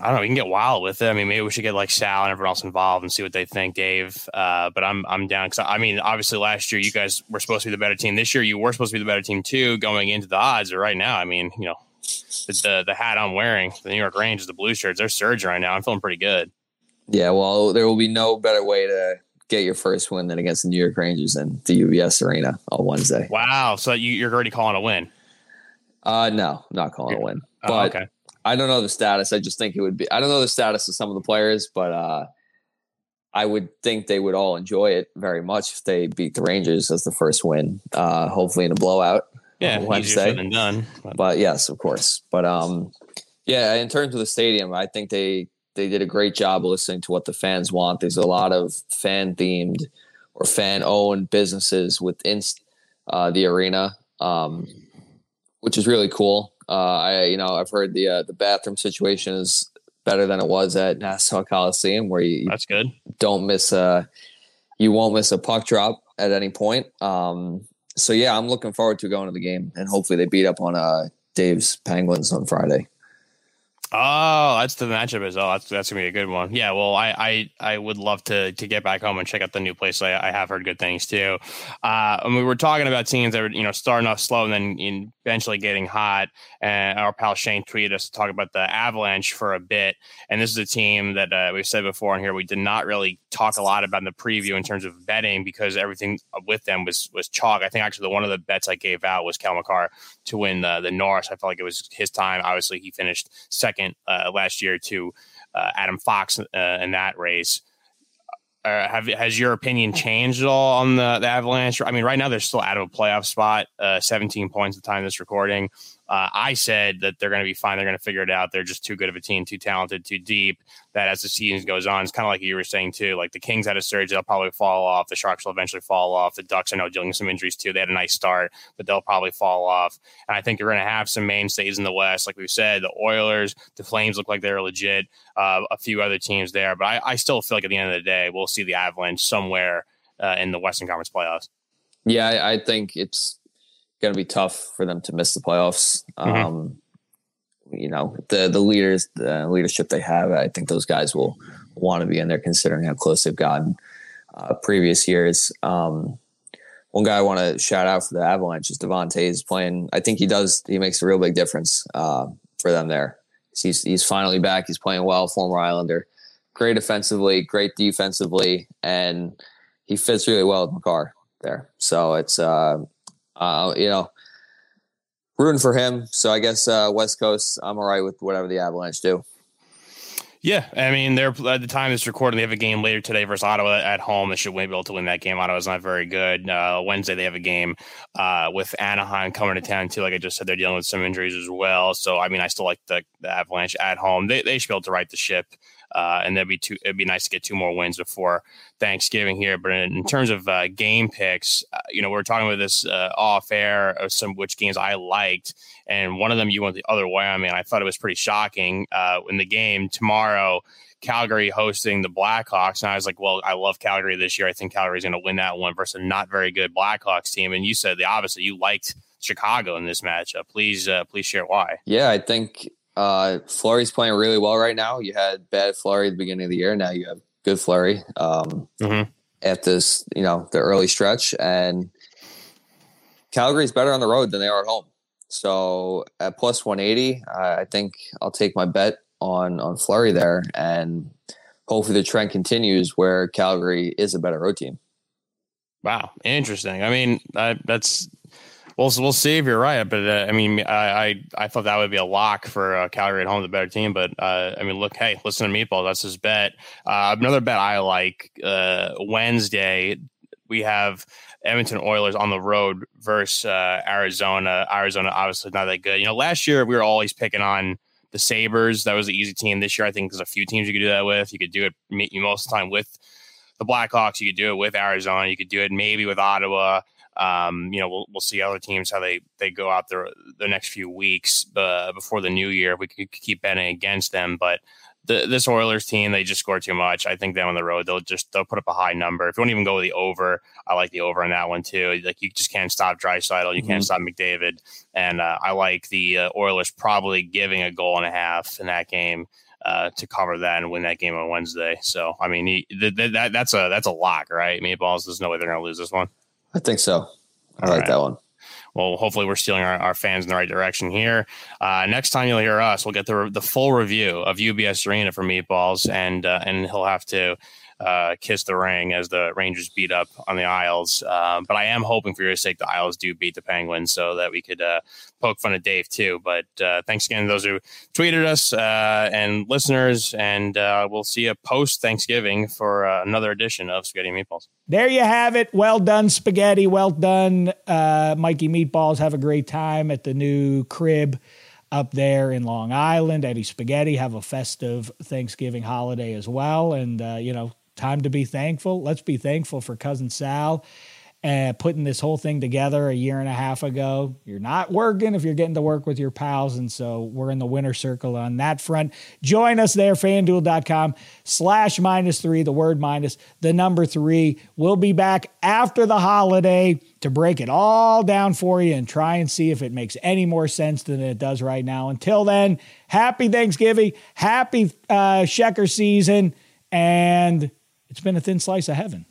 I don't know. We can get wild with it. I mean, maybe we should get like Sal and everyone else involved and see what they think, Dave. Uh, but I'm I'm down because I mean, obviously last year you guys were supposed to be the better team. This year you were supposed to be the better team too, going into the odds. But right now, I mean, you know, the the hat I'm wearing, the New York Rangers, the blue shirts, they're surging right now. I'm feeling pretty good. Yeah, well, there will be no better way to get your first win than against the New York Rangers in the UBS Arena on Wednesday. Wow! So you, you're already calling a win? Uh, no, not calling a win. Oh, but oh, okay. I don't know the status. I just think it would be. I don't know the status of some of the players, but uh, I would think they would all enjoy it very much if they beat the Rangers as the first win. Uh, hopefully in a blowout. Yeah, Wednesday. done. But. but yes, of course. But um, yeah, in terms of the stadium, I think they they did a great job listening to what the fans want. There's a lot of fan themed or fan owned businesses within uh, the arena, um, which is really cool. Uh, I you know I've heard the uh, the bathroom situation is better than it was at Nassau Coliseum, where you that's good. Don't miss a you won't miss a puck drop at any point. Um, so yeah, I'm looking forward to going to the game, and hopefully they beat up on uh, Dave's Penguins on Friday. Oh, that's the matchup as well. That's that's gonna be a good one. Yeah, well, I I, I would love to to get back home and check out the new place. I, I have heard good things too. Uh, and we were talking about teams that were you know starting off slow and then eventually getting hot. And our pal Shane tweeted us to talk about the Avalanche for a bit. And this is a team that uh, we've said before in here. We did not really talk a lot about in the preview in terms of betting because everything with them was was chalk. I think actually one of the bets I gave out was Cal Makar to win the the Norris. I felt like it was his time. Obviously, he finished second second uh, last year to uh, Adam Fox uh, in that race. Uh, have has your opinion changed at all on the, the Avalanche? I mean, right now they're still out of a playoff spot, uh, 17 points at the time of this recording. Uh, I said that they're going to be fine. They're going to figure it out. They're just too good of a team, too talented, too deep. That as the season goes on, it's kind of like you were saying too. Like the Kings had a surge, they'll probably fall off. The Sharks will eventually fall off. The Ducks are now dealing with some injuries too. They had a nice start, but they'll probably fall off. And I think you're going to have some mainstays in the West, like we said. The Oilers, the Flames look like they're legit. Uh, a few other teams there, but I, I, still feel like at the end of the day, we'll see the Avalanche somewhere uh, in the Western Conference playoffs. Yeah, I, I think it's going to be tough for them to miss the playoffs. Mm-hmm. Um, you know, the the leaders, the leadership they have, I think those guys will want to be in there, considering how close they've gotten uh, previous years. Um, one guy I want to shout out for the Avalanche is Devon Toews playing. I think he does. He makes a real big difference uh, for them there. He's he's finally back. He's playing well. Former Islander, great offensively, great defensively, and he fits really well with Makar there. So it's uh, uh, you know, rooting for him. So I guess uh, West Coast, I'm all right with whatever the Avalanche do. Yeah, I mean, they're at the time this recording, they have a game later today versus Ottawa at home. They should be able to win that game. Ottawa's not very good. Uh, Wednesday they have a game uh, with Anaheim coming to town too. Like I just said, they're dealing with some injuries as well. So I mean, I still like the, the Avalanche at home. They they should be able to right the ship. Uh, and that'd be. It'd be nice to get two more wins before Thanksgiving here. But in, in terms of uh, game picks, uh, you know, we are talking about this uh, off air of some which games I liked, and one of them you went the other way. I mean, I thought it was pretty shocking uh, in the game tomorrow. Calgary hosting the Blackhawks. And I was like, well, I love Calgary this year. I think Calgary's going to win that one versus a not very good Blackhawks team. And you said the opposite. You liked Chicago in this matchup. Please, uh, please share why. Yeah, I think uh, Fleury's playing really well right now. You had bad Fleury at the beginning of the year. Now you have good Fleury um, mm-hmm. at this, you know, the early stretch. And Calgary's better on the road than they are at home. So at plus 180, I think I'll take my bet on on Fleury there, and hopefully the trend continues where Calgary is a better road team. Wow, interesting. I mean, that's We'll we'll see if you're right, but uh, I mean, I, I, I thought that would be a lock for uh, Calgary at home, the better team. But uh, I mean, look, hey, listen to Meatball. That's his bet. Uh, another bet I like uh, Wednesday. We have Edmonton Oilers on the road versus uh, Arizona. Arizona obviously not that good. You know, last year we were always picking on the Sabres. That was the easy team. This year, I think there's a few teams you could do that with. You could do it most of the time with the Blackhawks. You could do it with Arizona. You could do it maybe with Ottawa. Um, you know, we'll, we'll see other teams how they, they go out there the next few weeks uh, before the new year. We could keep betting against them, but the, this Oilers team, they just score too much. I think them on the road, they'll just they'll put up a high number. If you want to even go with the over, I like the over on that one too. Like you just can't stop Draisaitl, you mm-hmm. can't stop McDavid, and uh, I like the uh, Oilers probably giving a goal and a half in that game. Uh, to cover that and win that game on Wednesday. So, I mean, he, th- th- that that's a that's a lock, right? Meatballs. There's no way they're going to lose this one. I think so. I All like right. that one. Well, hopefully, we're stealing our, our fans in the right direction here. Uh, next time you'll hear us, we'll get the the full review of UBS Arena for Meatballs, and uh, and he'll have to uh, kiss the ring as the Rangers beat up on the Isles. Uh, but I am hoping for your sake the Isles do beat the Penguins so that we could uh, poke fun at Dave too. But uh, thanks again to those who tweeted us uh, and listeners, and uh, we'll see you post Thanksgiving for another edition of Spaghetti Meatballs. There you have it. Well done, spaghetti. Well done, Mikey Meatballs. Have a great time at the new crib up there in Long Island. Eddie Spaghetti have a festive Thanksgiving holiday as well. And, uh, you know, time to be thankful. Let's be thankful for cousin Sal and putting this whole thing together a year and a half ago. You're not working if you're getting to work with your pals. And so we're in the winner circle on that front. Join us there, fanduel.com slash minus three, the word minus, the number three. We'll be back after the holiday to break it all down for you and try and see if it makes any more sense than it does right now. Until then, happy Thanksgiving, happy uh, Shecker season, and it's been a thin slice of heaven.